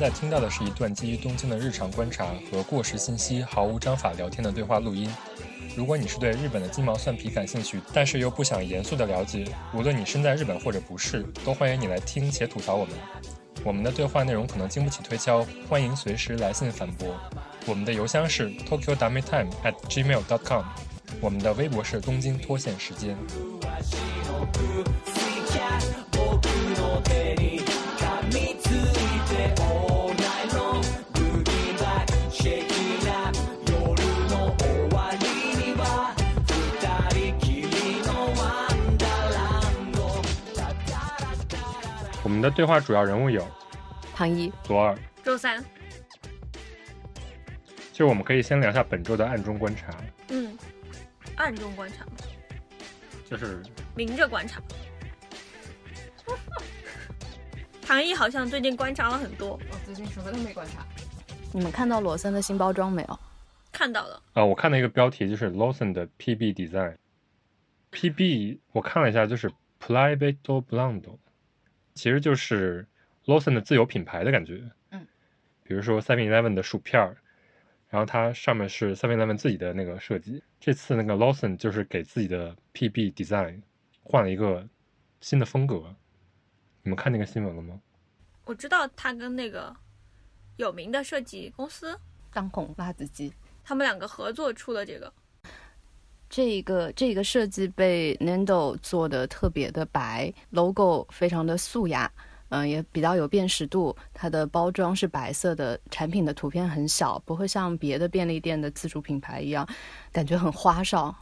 在听到的是一段基于东京的日常观察和过时信息毫无章法聊天的对话录音。如果你是对日本的鸡毛蒜皮感兴趣，但是又不想严肃的了解，无论你身在日本或者不是，都欢迎你来听且吐槽我们。我们的对话内容可能经不起推敲，欢迎随时来信反驳。我们的邮箱是 tokyo dame time at gmail dot com，我们的微博是东京脱线时间。们的对话主要人物有唐一、左二，周三，就我们可以先聊一下本周的暗中观察，嗯，暗中观察，就是明着观察。唐一好像最近观察了很多，我最近什么都没观察。你们看到罗森的新包装没有？看到了，啊、我看到一个标题就是 Lawson 的 PB Design。PB 我看了一下，就是 Private Blando，其实就是 Lawson 的自有品牌的感觉。嗯，比如说 Seven Eleven 的薯片儿，然后它上面是 Seven Eleven 自己的那个设计。这次那个 Lawson 就是给自己的 PB Design 换了一个新的风格。你们看那个新闻了吗？我知道他跟那个有名的设计公司，当红辣子鸡。他们两个合作出了这个，这个这个设计被 Nando 做的特别的白，logo 非常的素雅，嗯、也比较有辨识度。它的包装是白色的，产品的图片很小，不会像别的便利店的自主品牌一样，感觉很花哨，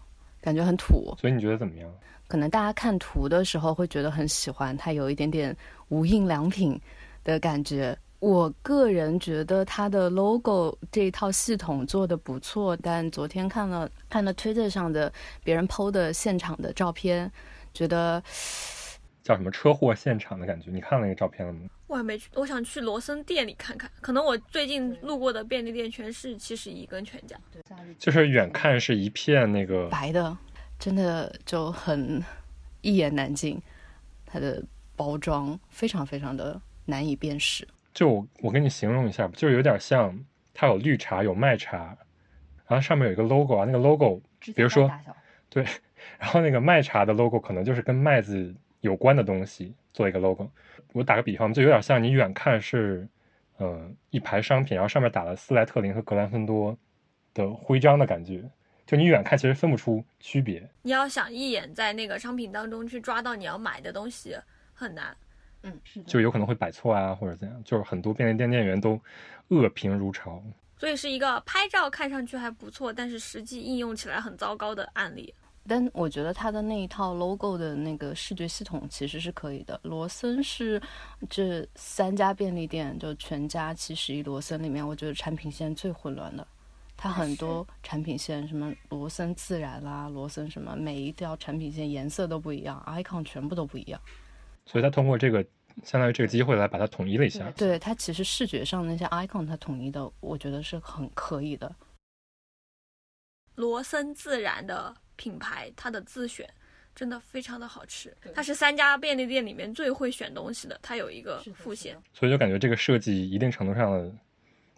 感觉很土。所以你觉得怎么样？可能大家看图的时候会觉得很喜欢，它有一点点无印良品的感觉。我个人觉得它的 logo 这一套系统做的不错，但昨天看了看了 Twitter 上的别人 PO 的现场的照片，觉得叫什么车祸现场的感觉？你看那个照片了吗？我还没去，我想去罗森店里看看。可能我最近路过的便利店全是七十一跟全家。就是远看是一片那个白的，真的就很一言难尽。它的包装非常非常的难以辨识。就我我给你形容一下吧，就是有点像它有绿茶有麦茶，然后上面有一个 logo 啊，那个 logo 比如说对，然后那个麦茶的 logo 可能就是跟麦子有关的东西做一个 logo。我打个比方，就有点像你远看是呃一排商品，然后上面打了斯莱特林和格兰芬多的徽章的感觉，就你远看其实分不出区别。你要想一眼在那个商品当中去抓到你要买的东西很难。嗯，是的就有可能会摆错啊，或者怎样，就是很多便利店店员都恶评如潮。所以是一个拍照看上去还不错，但是实际应用起来很糟糕的案例。但我觉得它的那一套 logo 的那个视觉系统其实是可以的。罗森是这三家便利店，就全家、七十一、罗森里面，我觉得产品线最混乱的。它很多产品线，什么罗森自然啦，罗森什么，每一条产品线颜色都不一样，icon 全部都不一样。所以他通过这个相当于这个机会来把它统一了一下。对它其实视觉上那些 icon 它统一的，我觉得是很可以的。罗森自然的品牌，它的自选真的非常的好吃。它是三家便利店里面最会选东西的，它有一个副线，所以就感觉这个设计一定程度上的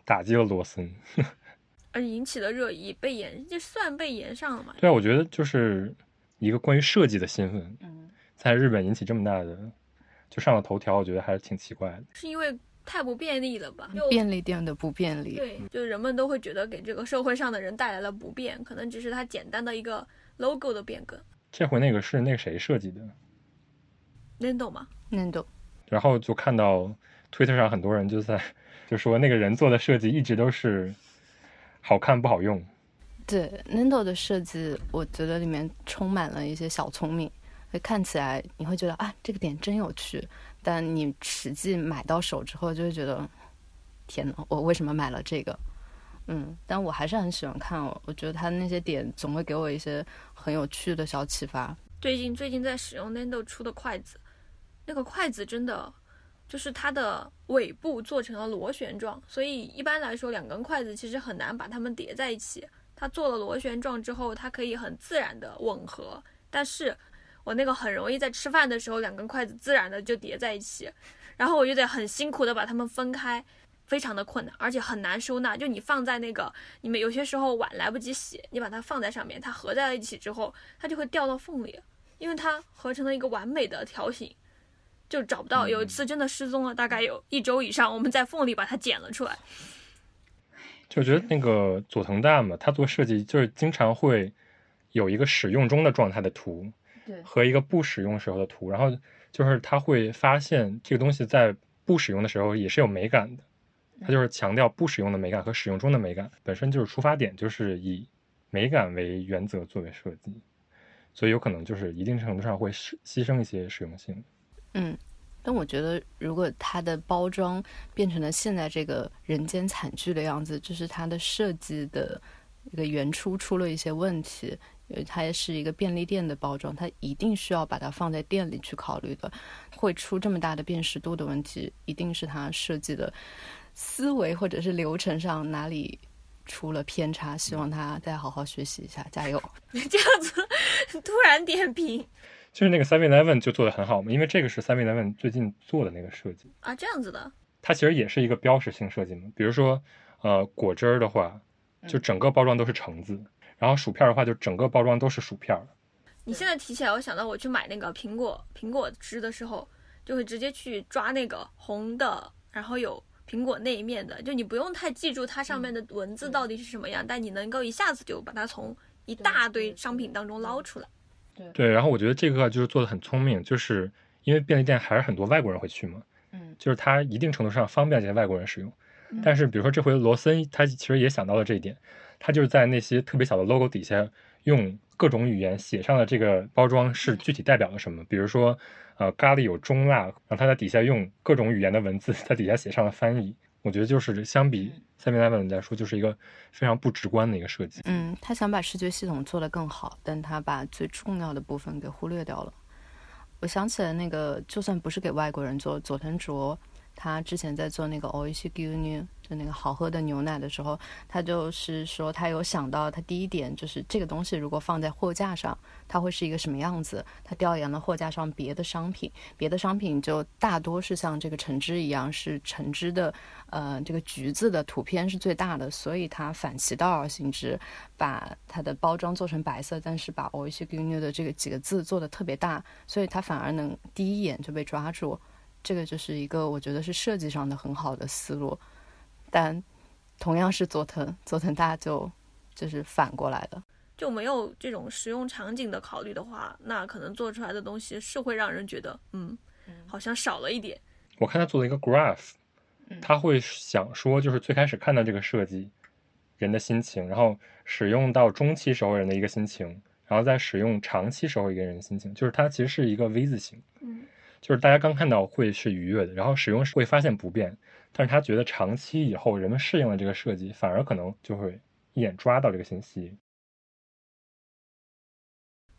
打击了罗森。而引起了热议，被延就算被延上了嘛？对啊，我觉得就是一个关于设计的新闻，嗯，在日本引起这么大的，就上了头条，我觉得还是挺奇怪的。是因为太不便利了吧？就便利店的不便利，对，就人们都会觉得给这个社会上的人带来了不便，可能只是它简单的一个 logo 的变更，这回那个是那个谁设计的，？Nando 吗？Nando 然后就看到推特上很多人就在就说那个人做的设计一直都是好看不好用。对 Nando 的设计，我觉得里面充满了一些小聪明，会看起来你会觉得啊，这个点真有趣，但你实际买到手之后，就会觉得天呐，我为什么买了这个？嗯，但我还是很喜欢看哦，我觉得他那些点总会给我一些很有趣的小启发。最近最近在使用 Nando 出的筷子，那个筷子真的就是它的尾部做成了螺旋状，所以一般来说两根筷子其实很难把它们叠在一起。它做了螺旋状之后，它可以很自然的吻合，但是我那个很容易在吃饭的时候两根筷子自然的就叠在一起，然后我就得很辛苦的把它们分开。非常的困难，而且很难收纳。就你放在那个，你们有些时候碗来不及洗，你把它放在上面，它合在了一起之后，它就会掉到缝里，因为它合成了一个完美的条形，就找不到。有一次真的失踪了，大概有一周以上，我们在缝里把它捡了出来。就觉得那个佐藤大嘛，他做设计就是经常会有一个使用中的状态的图，对和一个不使用时候的图，然后就是他会发现这个东西在不使用的时候也是有美感的，他就是强调不使用的美感和使用中的美感，本身就是出发点就是以美感为原则作为设计，所以有可能就是一定程度上会牺牺牲一些实用性。嗯，但我觉得，如果它的包装变成了现在这个人间惨剧的样子，就是它的设计的一个原初出了一些问题。因为它也是一个便利店的包装，它一定需要把它放在店里去考虑的，会出这么大的辨识度的问题，一定是它设计的思维或者是流程上哪里出了偏差。希望他再好好学习一下，加油！这样子突然点评就是那个 Seven Eleven 就做的很好嘛，因为这个是 Seven Eleven 最近做的那个设计。啊，这样子的，它其实也是一个标识性设计嘛。比如说，呃，果汁儿的话，就整个包装都是橙子；然后薯片儿的话，就整个包装都是薯片儿。你现在提起来，我想到我去买那个苹果苹果汁的时候，就会直接去抓那个红的，然后有苹果那一面的，就你不用太记住它上面的文字到底是什么样，但你能够一下子就把它从一大堆商品当中捞出来。对，然后我觉得这个就是做的很聪明，就是因为便利店还是很多外国人会去嘛，嗯就是它一定程度上方便这些外国人使用。但是比如说这回罗森，他其实也想到了这一点，他就是在那些特别小的 logo 底下用各种语言写上了这个包装是具体代表了什么。比如说，呃，咖喱有中辣，然后他在底下用各种语言的文字在底下写上了翻译。我觉得就是相比 Seven Eleven 来说，就是一个非常不直观的一个设计。嗯，他想把视觉系统做得更好，但他把最重要的部分给忽略掉了。我想起来那个，就算不是给外国人做，佐藤卓他之前在做那个 Oishi g u n u 就那个好喝的牛奶的时候，他就是说他有想到，他第一点就是这个东西如果放在货架上，它会是一个什么样子。他调研了货架上别的商品，别的商品就大多是像这个橙汁一样，是橙汁的，呃，这个橘子的图片是最大的，所以他反其道而行之，把它的包装做成白色，但是把 Oishi g u n u 的这个几个字做的特别大，所以它反而能第一眼就被抓住。这个就是一个我觉得是设计上的很好的思路，但同样是佐藤，佐藤大就就是反过来的。就没有这种实用场景的考虑的话，那可能做出来的东西是会让人觉得，嗯，好像少了一点。我看他做了一个 graph，嗯他会想说，就是最开始看到这个设计人的心情，然后使用到中期时候人的一个心情，然后再使用长期时候一个人的心情，就是它其实是一个 V 字形，嗯，就是大家刚看到会是愉悦的，然后使用时会发现不便，但是他觉得长期以后人们适应了这个设计，反而可能就会一眼抓到这个信息。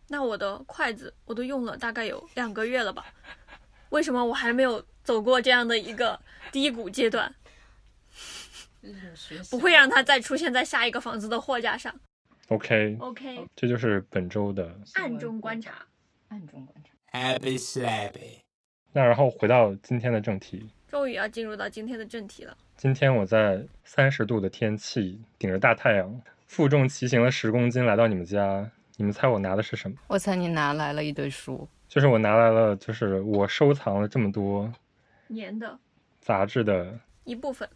那我的筷子我都用了大概有两个月了吧？为什么我还没有走过这样的一个低谷阶段？不会让它再出现在下一个房子的货架上。OK，OK，这就是本周的。暗中观察。暗中观察。Happy slappy. 那然后回到今天的正题，终于要进入到今天的正题了。今天我在三十度的天气，顶着大太阳，负重骑行了十公斤来到你们家。你们猜我拿的是什么？我猜你拿来了一堆书，就是我拿来了，就是我收藏了这么多年的杂志的，一部分。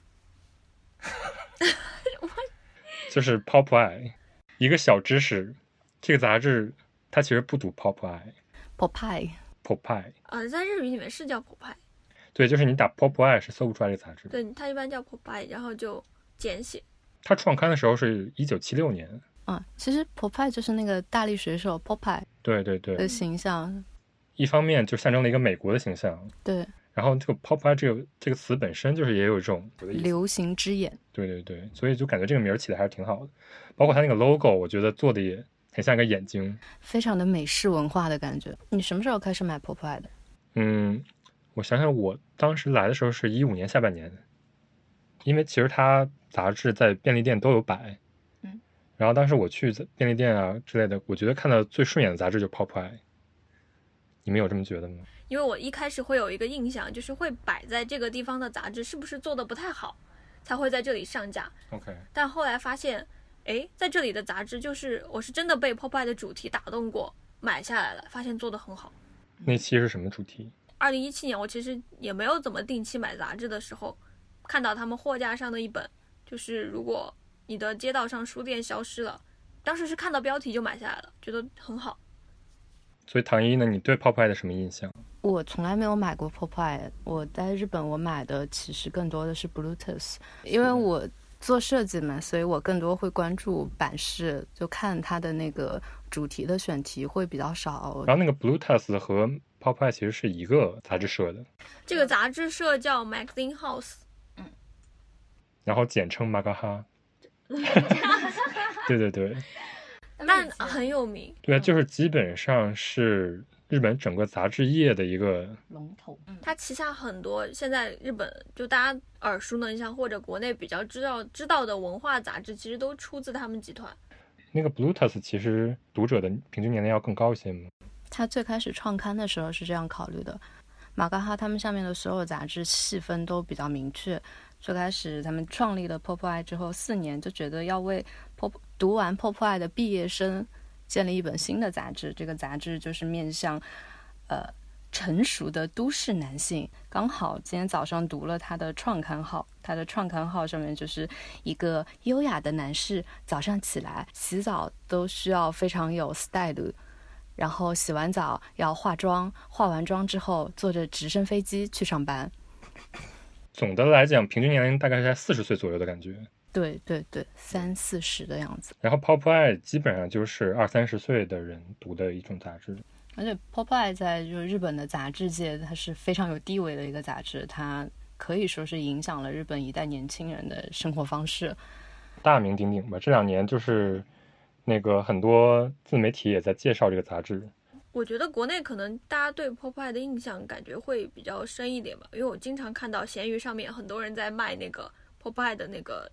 就是 Pop Eye。一个小知识，这个杂志它其实不读 Pop Eye，Pop Popeye。Eye。呃，在日语里面是叫 Popeye，对，就是你打 Pop Eye 是搜不出来这个杂志的。对，它一般叫 Popeye，然后就简写。它创刊的时候是一九七六年。啊，其实 Popeye 就是那个大力水手 Popeye 对对对的，形象，一方面就象征了一个美国的形象，对，然后这个 Pop Eye 这个这个词本身就是也有一种流行之眼。对对对，所以就感觉这个名儿起的还是挺好的，包括它那个 logo，我觉得做的也很像一个眼睛。非常的美式文化的感觉。你什么时候开始买 Popeye 的？嗯，我想想，我当时来的时候是一五年下半年，因为其实它杂志在便利店都有摆，嗯，然后当时我去便利店啊之类的，我觉得看到最顺眼的杂志就是 Pop Eye。你们有这么觉得吗？因为我一开始会有一个印象，就是会摆在这个地方的杂志是不是做的不太好？才会在这里上架。OK，但后来发现，哎，在这里的杂志就是我是真的被 Popeye 的主题打动过，买下来了，发现做的很好。那期是什么主题？二零一七年我其实也没有怎么定期买杂志的时候，看到他们货架上的一本，就是如果你的街道上书店消失了，当时是看到标题就买下来了，觉得很好。所以唐一呢，你对 Popeye 的什么印象？我从来没有买过 Popeye，我在日本我买的其实更多的是 Bluetooth，因为我做设计嘛，所以我更多会关注版式，就看它的那个主题的选题会比较少。然后那个 Bluetooth 和 Popeye 其实是一个杂志社的，这个杂志社叫 Magazine House，嗯然后简称马嘎哈。对对对，但很有名。对啊，就是基本上是日本整个杂志业的一个，龙头，它旗下很多现在日本就大家耳熟能详或者国内比较知道知道的文化杂志，其实都出自他们集团。那个 Bluetooth 其实读者的平均年龄要更高一些吗。他最开始创刊的时候是这样考虑的，马嘎哈他们下面的所有杂志细分都比较明确。最开始他们创立了 Popeye 之后四年，就觉得要为 Pop 读完 Popeye 的毕业生建立一本新的杂志。这个杂志就是面向呃成熟的都市男性。刚好今天早上读了他的创刊号，他的创刊号上面就是一个优雅的男士，早上起来洗澡都需要非常有 style。然后洗完澡要化妆，化完妆之后坐着直升飞机去上班。总的来讲，平均年龄大概是在四十岁左右的感觉。对对对，三四十的样子。然后 Popeye 基本上就是二三十岁的人读的一种杂志。而且 Popeye 在就是日本的杂志界，它是非常有地位的一个杂志，它可以说是影响了日本一代年轻人的生活方式。大名鼎鼎吧，这两年就是那个很多自媒体也在介绍这个杂志。我觉得国内可能大家对 Popeye 的印象感觉会比较深一点吧，因为我经常看到闲鱼上面很多人在卖那个 Popeye 的那个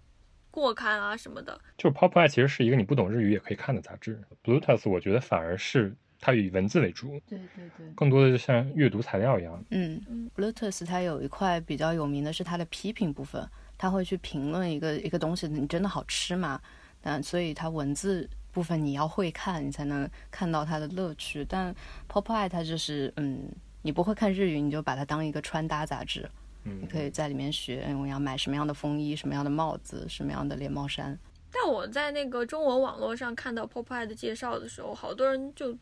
过刊啊什么的。就是 Popeye 其实是一个你不懂日语也可以看的杂志。Bluetooth 我觉得反而是它以文字为主，对对对，更多的就像阅读材料一样。嗯嗯，Bluetooth 它有一块比较有名的是它的批评部分，它会去评论一个一个东西，你真的好吃吗？嗯，所以它文字部分你要会看，你才能看到它的乐趣。但 Popeye 它就是，嗯，你不会看日语，你就把它当一个穿搭杂志，嗯你，可以在里面学，嗯我要买什么样的风衣、什么样的帽子、什么样的连帽衫。但我在那个中文网络上看到 Popeye 的介绍的时候，好多人就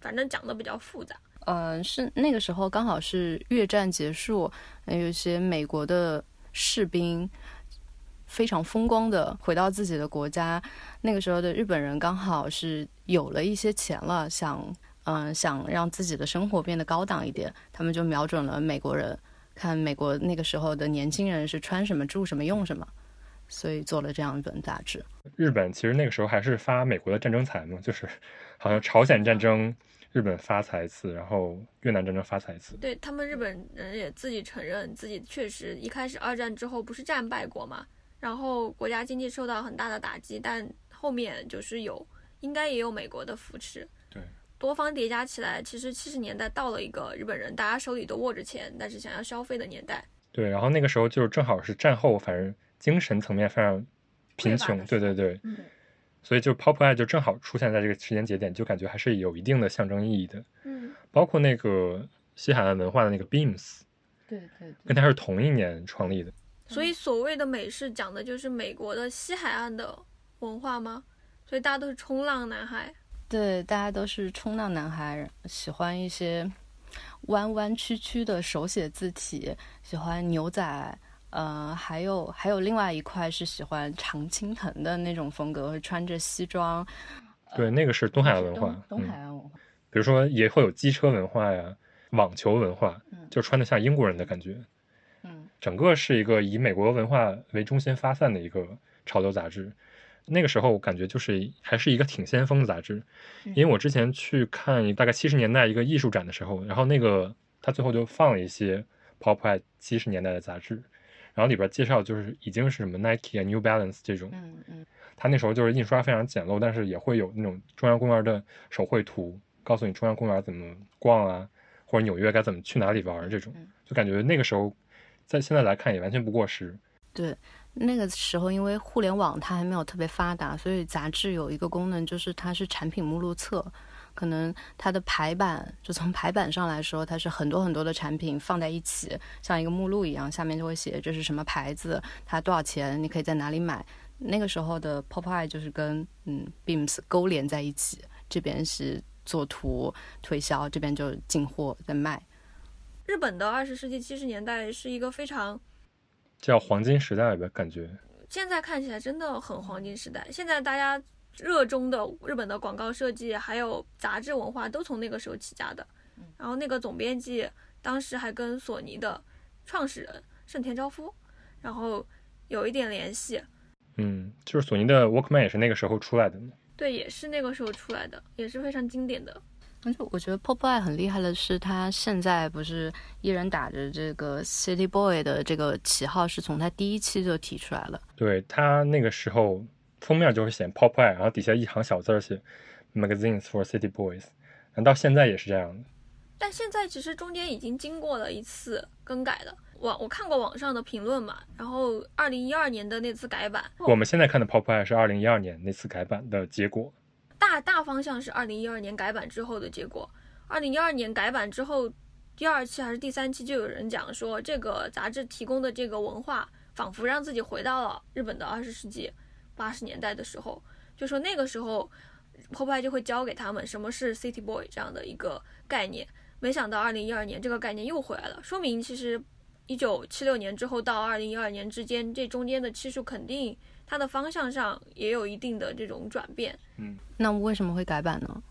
反正讲的比较复杂。嗯，是那个时候刚好是越战结束，呃有一些美国的士兵非常风光的回到自己的国家。那个时候的日本人刚好是有了一些钱了，想嗯想让自己的生活变得高档一点，他们就瞄准了美国人，看美国那个时候的年轻人是穿什么、住什么、用什么，所以做了这样一本杂志。日本其实那个时候还是发美国的战争财嘛，就是好像朝鲜战争日本发财一次，然后越南战争发财一次。对他们日本人也自己承认自己确实一开始二战之后不是战败国嘛，然后国家经济受到很大的打击，但后面就是有应该也有美国的扶持，对，多方叠加起来，其实七十年代到了一个日本人大家手里都握着钱，但是想要消费的年代。对，然后那个时候就是正好是战后，反正精神层面非常贫穷，对对对，嗯所以就 Popeye 就正好出现在这个时间节点，就感觉还是有一定的象征意义的。嗯，包括那个西海岸文化的那个 Beams，对对跟它是同一年创立的。所以所谓的美式讲的就是美国的西海岸的文化吗？所以大家都是冲浪男孩。对，大家都是冲浪男孩，喜欢一些弯弯曲曲的手写字体，喜欢牛仔，呃，还有还有另外一块是喜欢常青藤的那种风格，会穿着西装。对，那个是东海岸文化东，海岸文化。比如说也会有机车文化呀、网球文化，嗯就穿的像英国人的感觉。嗯整个是一个以美国文化为中心发散的一个潮流杂志。那个时候我感觉就是还是一个挺先锋的杂志，因为我之前去看大概七十年代一个艺术展的时候，然后那个他最后就放了一些 Pop Art 七十年代的杂志，然后里边介绍就是已经是什么 Nike 啊、New Balance 这种，嗯嗯。他那时候就是印刷非常简陋，但是也会有那种中央公园的手绘图，告诉你中央公园怎么逛啊，或者纽约该怎么去哪里玩这种嗯，就感觉那个时候在现在来看也完全不过时。那个时候因为互联网它还没有特别发达，所以杂志有一个功能就是它是产品目录册，可能它的排版就从排版上来说，它是很多很多的产品放在一起，像一个目录一样，下面就会写这是什么牌子，它多少钱，你可以在哪里买。那个时候的 Popeye 就是跟嗯 Beams 勾连在一起，这边是做图推销，这边就进货在卖。日本的二十世纪七十年代是一个非常叫黄金时代吧，感觉现在看起来真的很黄金时代。现在大家热衷的日本的广告设计，还有杂志文化，都从那个时候起家的。然后那个总编辑当时还跟索尼的创始人盛田昭夫，然后有一点联系。嗯，就是索尼的 Walkman 也是那个时候出来的。对，也是那个时候出来的，也是非常经典的。而且我觉得 Popeye 很厉害的是，他现在不是依然打着这个 City Boy 的这个旗号，是从他第一期就提出来了。对他那个时候封面就是写 Popeye，然后底下一行小字儿写 Magazines for City Boys，然后到现在也是这样的。但现在其实中间已经经过了一次更改了。网我看过网上的评论嘛，然后二零一二年的那次改版，我们现在看的 Popeye 是二零一二年那次改版的结果。大大方向是二零一二年改版之后的结果。二零一二年改版之后，第二期还是第三期就有人讲说，这个杂志提供的这个文化，仿佛让自己回到了日本的二十世纪八十年代的时候。就说那个时候，p o p 就会教给他们什么是 City Boy 这样的一个概念。没想到二零一二年这个概念又回来了，说明其实一九七六年之后到二零一二年之间，这中间的期数肯定它的方向上也有一定的这种转变。嗯，那为什么会改版呢？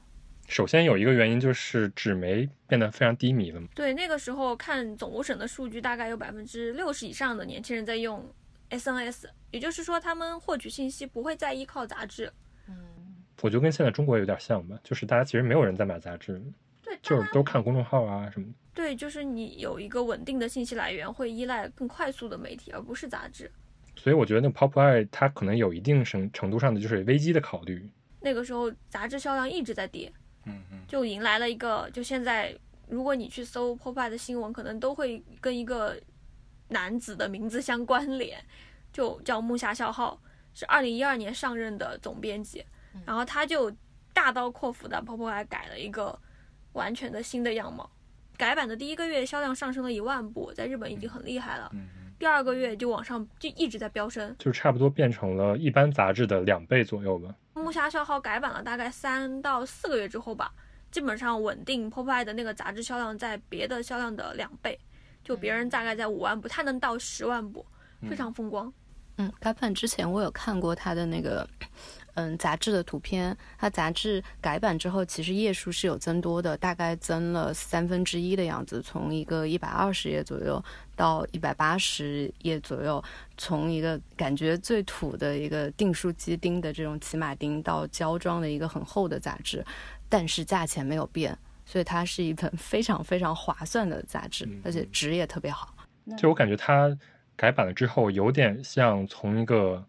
首先有一个原因就是纸媒变得非常低迷了嘛。对，那个时候看总务省的数据，大概有百分之六十以上的年轻人在用 SNS，也就是说他们获取信息不会再依靠杂志。嗯，我觉得跟现在中国有点像吧，就是大家其实没有人在买杂志，对，就是都看公众号啊什么的。对，就是你有一个稳定的信息来源，会依赖更快速的媒体，而不是杂志。所以我觉得那个 Popeye 它可能有一定程程度上的就是危机的考虑。那个时候杂志销量一直在跌，嗯嗯，就迎来了一个，就现在如果你去搜 Popeye 的新闻，可能都会跟一个男子的名字相关联，就叫木下孝浩，是二零一二年上任的总编辑，然后他就大刀阔斧的 Popeye 改了一个完全的新的样貌。改版的第一个月销量上升了一万部，在日本已经很厉害了。嗯第二个月就往上就一直在飙升。就是差不多变成了一般杂志的两倍左右吧。木下孝号改版了大概三到四个月之后吧，基本上稳定 Popeye 的那个杂志销量在别的销量的两倍，就别人大概在五万部，它能到十万部，非常风光。嗯，改版之前我有看过他的那个，嗯，杂志的图片。它杂志改版之后，其实页数是有增多的，大概增了三分之一的样子，从一个一百二十页左右到一百八十页左右，从一个感觉最土的一个订书机钉的这种骑马钉，到胶装的一个很厚的杂志，但是价钱没有变，所以它是一本 非常非常划算的杂志，而且纸也特别好。就我感觉它改版了之后，有点像从一个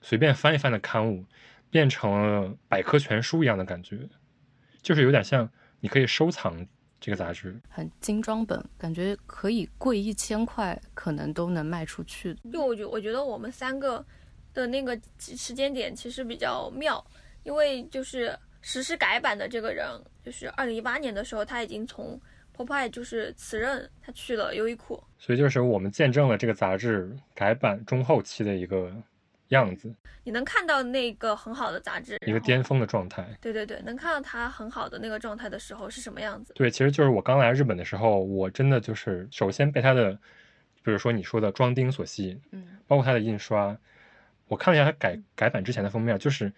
随便翻一翻的刊物，变成了百科全书一样的感觉，就是有点像你可以收藏这个杂志。很精装本，感觉可以贵一千块，可能都能卖出去。就我觉我觉得我们三个的那个时间点其实比较妙，因为就是实施改版的这个人，就是二零一八年的时候，他已经从 Popeye 就是辞任，他去了优衣库。所以就是我们见证了这个杂志改版中后期的一个样子，你能看到那个很好的杂志，一个巅峰的状态。对对对，能看到它很好的那个状态的时候是什么样子。对，其实就是我刚来日本的时候，我真的就是首先被它的，比如说你说的装订所吸引，嗯，包括它的印刷。我看了一下它改改版之前的封面，就是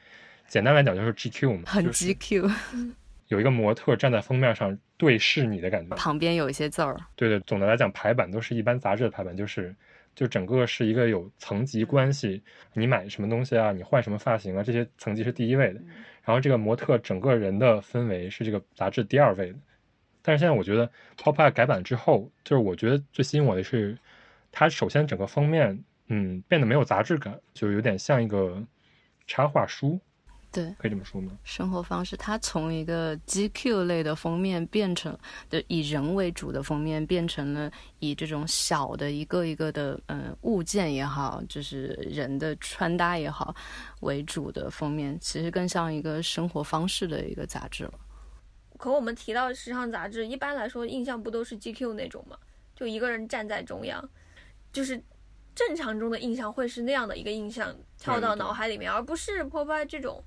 简单来讲就是 GQ 嘛，很就是 GQ，有一个模特站在封面上对视你的感觉。旁边有一些字儿。对对，总的来讲排版都是一般杂志的排版，就是就整个是一个有层级关系，你买什么东西啊，你换什么发型啊，这些层级是第一位的。然后这个模特整个人的氛围是这个杂志第二位的。但是现在我觉得 Popeye 改版之后，就是我觉得最吸引我的是，它首先整个封面，嗯，变得没有杂志感，就有点像一个插画书。对，可以这么说吗？生活方式，它从一个 GQ 类的封面变成的以人为主的封面，变成了以这种小的一个一个的嗯物件也好，就是人的穿搭也好为主的封面，其实更像一个生活方式的一个杂志了。可我们提到时尚杂志，一般来说印象不都是 GQ 那种吗？就一个人站在中央，就是正常中的印象会是那样的一个印象跳到脑海里面，而不是 Pop 这种，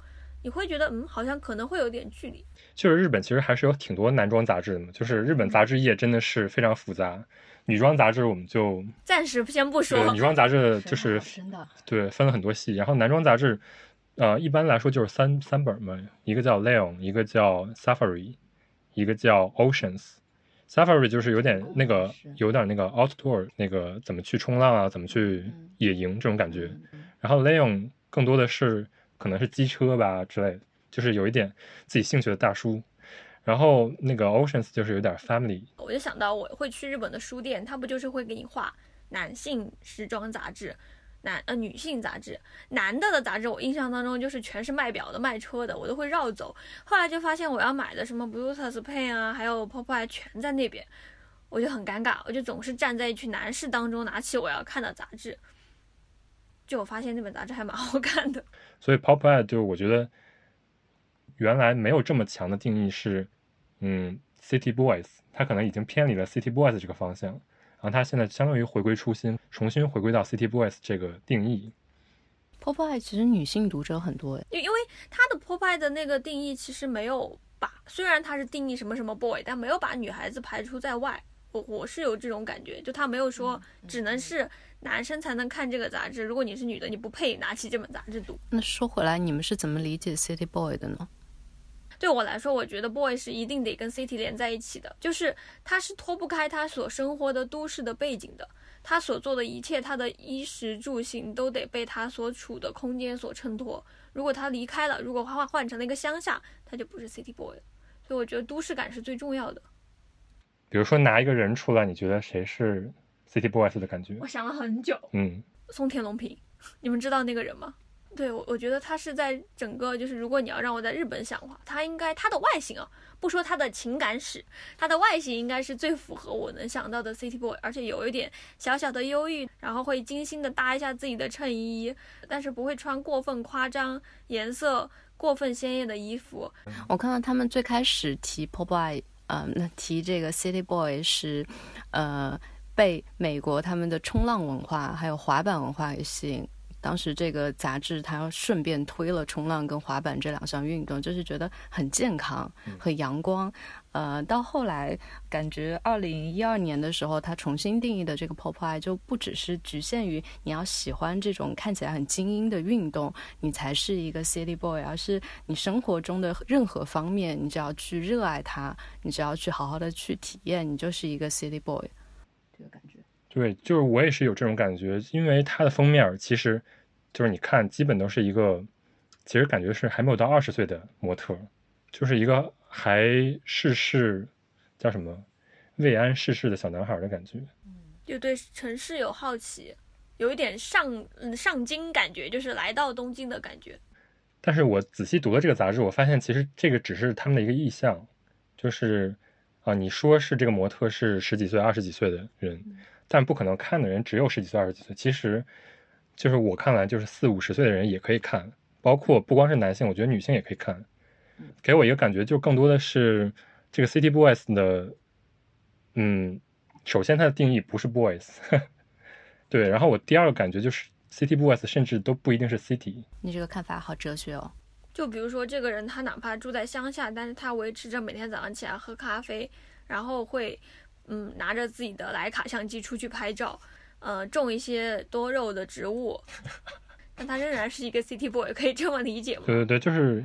你会觉得嗯，好像可能会有点距离。就是日本其实还是有挺多男装杂志的嘛，就是日本杂志业真的是非常复杂。女装杂志我们就暂时先不说对，女装杂志就是真的，对分了很多系，然后男装杂志，呃，一般来说就是三三本嘛，一个叫 Leon，一个叫 Safari，一个叫 Oceans。Safari 就是有点那个是有点那个 outdoor 那个怎么去冲浪啊，怎么去嗯野营这种感觉。嗯然后 Leon 更多的是可能是机车吧之类的，就是有一点自己兴趣的大叔。然后那个 Oceans 就是有点 family，我就想到我会去日本的书店，它不就是会给你画男性时装杂志、男呃女性杂志、男的的杂志，我印象当中就是全是卖表的、卖车的，我都会绕走。后来就发现我要买的什么 Bluetooth Pen 啊，还有 Popeye 全在那边，我就很尴尬，我就总是站在一群男士当中拿起我要看的杂志，就我发现那本杂志还蛮好看的。所以 Pop Art 就我觉得原来没有这么强的定义是，嗯，City Boys，它可能已经偏离了 City Boys 这个方向，然后它现在相当于回归初心，重新回归到 City Boys 这个定义。Popeye 其实女性读者很多，因因为它的 Popeye 的那个定义其实没有把，虽然它是定义什么什么 boy，但没有把女孩子排除在外。我我是有这种感觉，就他没有说只能是男生才能看这个杂志，如果你是女的，你不配拿起这本杂志读。那说回来，你们是怎么理解 City Boy 的呢？对我来说，我觉得 boy 是一定得跟 city 连在一起的，就是他是脱不开他所生活的都市的背景的，他所做的一切，他的衣食住行都得被他所处的空间所衬托。如果他离开了，如果换换成了一个乡下，他就不是 city boy 了。所以我觉得都市感是最重要的。比如说拿一个人出来，你觉得谁是 City Boys 的感觉我？想了很久，嗯，松田龙平，你们知道那个人吗？对我，我觉得他是在整个就是，如果你要让我在日本想的话，他应该他的外形啊，不说他的情感史，他的外形应该是最符合我能想到的 City Boy，而且有一点小小的忧郁，然后会精心的搭一下自己的衬衣，但是不会穿过分夸张、颜色过分鲜艳的衣服。我看到他们最开始提 Popeye，呃，那提这个 City Boy 是，呃，被美国他们的冲浪文化还有滑板文化给吸引。当时这个杂志它顺便推了冲浪跟滑板这两项运动，就是觉得很健康、很阳光。呃，到后来感觉二零一二年的时候，它重新定义的这个 Popeye 就不只是局限于你要喜欢这种看起来很精英的运动，你才是一个 City Boy，而是你生活中的任何方面，你只要去热爱它，你只要去好好的去体验，你就是一个 City Boy。这个感觉。对，就是我也是有这种感觉，因为它的封面其实就是你看，基本都是一个，其实感觉是还没有到二十岁的模特，就是一个还世事叫什么未谙世事的小男孩的感觉。就对城市有好奇，有一点上嗯上京感觉，就是来到东京的感觉。但是我仔细读了这个杂志，我发现其实这个只是他们的一个意向，就是啊，你说是这个模特是十几岁、二十几岁的人，但不可能看的人只有十几岁、二十几岁。其实，就是我看来，就是四五十岁的人也可以看，包括不光是男性，我觉得女性也可以看。给我一个感觉，就更多的是这个 City Boys 的，嗯，首先它的定义不是 boys，对，然后我第二个感觉就是 City Boys 甚至都不一定是 City。你这个看法好哲学哦。就比如说，这个人他哪怕住在乡下，但是他维持着每天早上起来喝咖啡，然后会嗯拿着自己的徕卡相机出去拍照，呃种一些多肉的植物，但他仍然是一个 city boy，可以这么理解吗？对对对，就是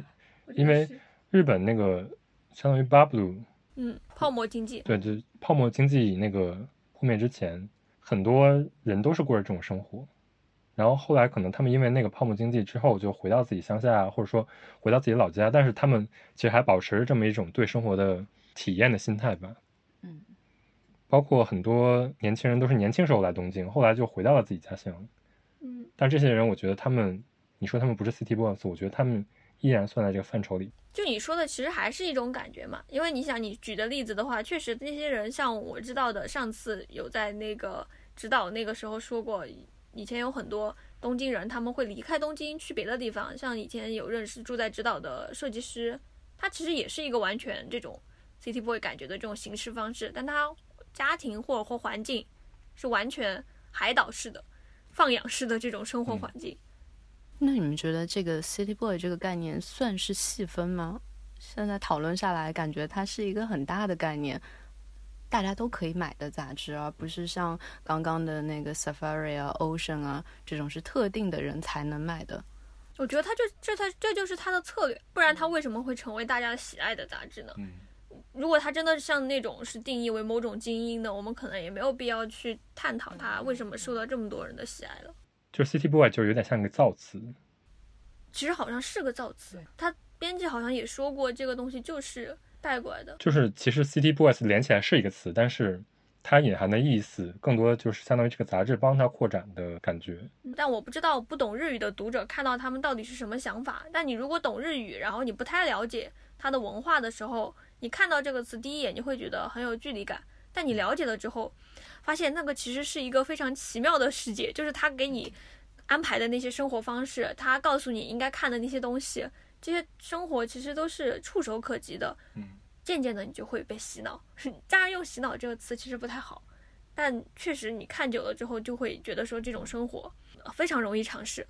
因为日本那个相当于 bubble，嗯，泡沫经济，对，就泡沫经济那个破灭之前，很多人都是过着这种生活。然后后来可能他们因为那个泡沫经济之后，就回到自己乡下，或者说回到自己老家，但是他们其实还保持着这么一种对生活的体验的心态吧。嗯，包括很多年轻人都是年轻时候来东京，后来就回到了自己家乡。嗯，但这些人，我觉得他们，你说他们不是 City Boys，我觉得他们依然算在这个范畴里。就你说的，其实还是一种感觉嘛。因为你想，你举的例子的话，确实那些人，像我知道的，上次有在那个指导那个时候说过，以前有很多东京人他们会离开东京去别的地方。像以前有认识住在指导的设计师，他其实也是一个完全这种 city boy 感觉的这种行事方式，但他家庭或者或环境是完全海岛式的、放养式的这种生活环境。那你们觉得这个 city boy 这个概念算是细分吗？现在讨论下来，感觉它是一个很大的概念，大家都可以买的杂志，而不是像刚刚的那个 Safari 啊、Ocean 啊这种是特定的人才能买的。我觉得他这这他这就是他的策略，不然他为什么会成为大家喜爱的杂志呢？嗯，如果他真的像那种是定义为某种精英的，我们可能也没有必要去探讨他为什么受到这么多人的喜爱了。就 City Boy 就有点像一个造词，其实好像是个造词，他编辑好像也说过这个东西就是带过来的。就是其实 City Boys 连起来是一个词，但是它隐含的意思更多的就是相当于这个杂志帮它扩展的感觉。但我不知道不懂日语的读者看到他们到底是什么想法。但你如果懂日语，然后你不太了解它的文化的时候，你看到这个词第一眼你会觉得很有距离感。但你了解了之后，发现那个其实是一个非常奇妙的世界，就是他给你安排的那些生活方式，他告诉你应该看的那些东西，这些生活其实都是触手可及的。嗯，渐渐的你就会被洗脑。当然用洗脑这个词其实不太好，但确实你看久了之后就会觉得说这种生活呃非常容易尝试。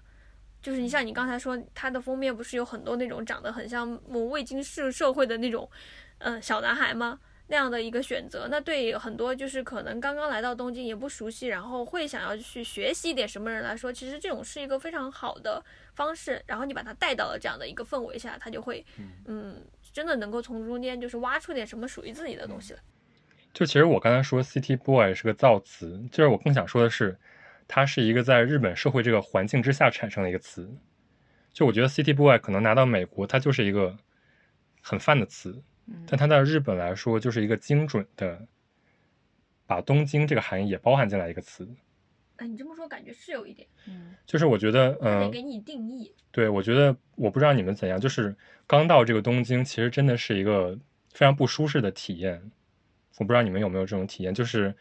就是你像你刚才说，它的封面不是有很多那种长得很像某未经世社会的那种，呃小男孩吗？那样的一个选择，那对很多就是可能刚刚来到东京也不熟悉，然后会想要去学习一点什么人来说，其实这种是一个非常好的方式。然后你把他带到了这样的一个氛围下，他就会，嗯，真的能够从中间就是挖出点什么属于自己的东西来。就其实我刚才说 City Boy 是个造词，就是我更想说的是，它是一个在日本社会这个环境之下产生的一个词。就我觉得 City Boy 可能拿到美国，它就是一个很泛的词。但它在日本来说，就是一个精准的，把东京这个含义也包含进来一个词。哎，你这么说感觉是有一点，嗯就是我觉得，嗯、得给你定义。对，我觉得我不知道你们怎样，就是刚到这个东京，其实真的是一个非常不舒适的体验。我不知道你们有没有这种体验，就是，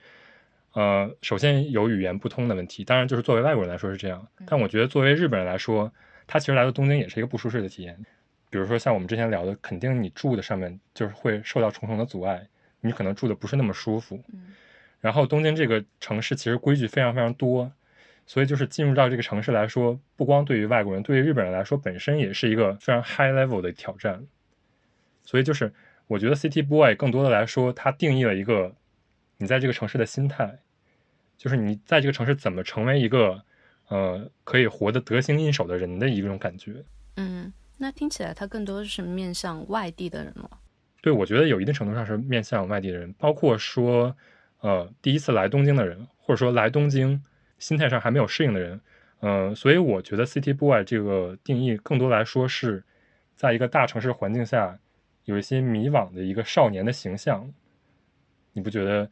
呃，首先有语言不通的问题，当然就是作为外国人来说是这样，但我觉得作为日本人来说，他其实来到东京也是一个不舒适的体验。比如说像我们之前聊的，肯定你住的上面就是会受到重重的阻碍，你可能住的不是那么舒服。嗯然后东京这个城市其实规矩非常非常多，所以就是进入到这个城市来说，不光对于外国人，对于日本人来说，本身也是一个非常 high level 的挑战。所以就是我觉得 City Boy 更多的来说，它定义了一个你在这个城市的心态，就是你在这个城市怎么成为一个呃可以活得得心应手的人的一种感觉。嗯，那听起来它更多是面向外地的人了。对，我觉得有一定程度上是面向外地的人，包括说，呃，第一次来东京的人，或者说来东京心态上还没有适应的人，呃，所以我觉得 City Boy 这个定义更多来说是在一个大城市环境下有一些迷惘的一个少年的形象，你不觉得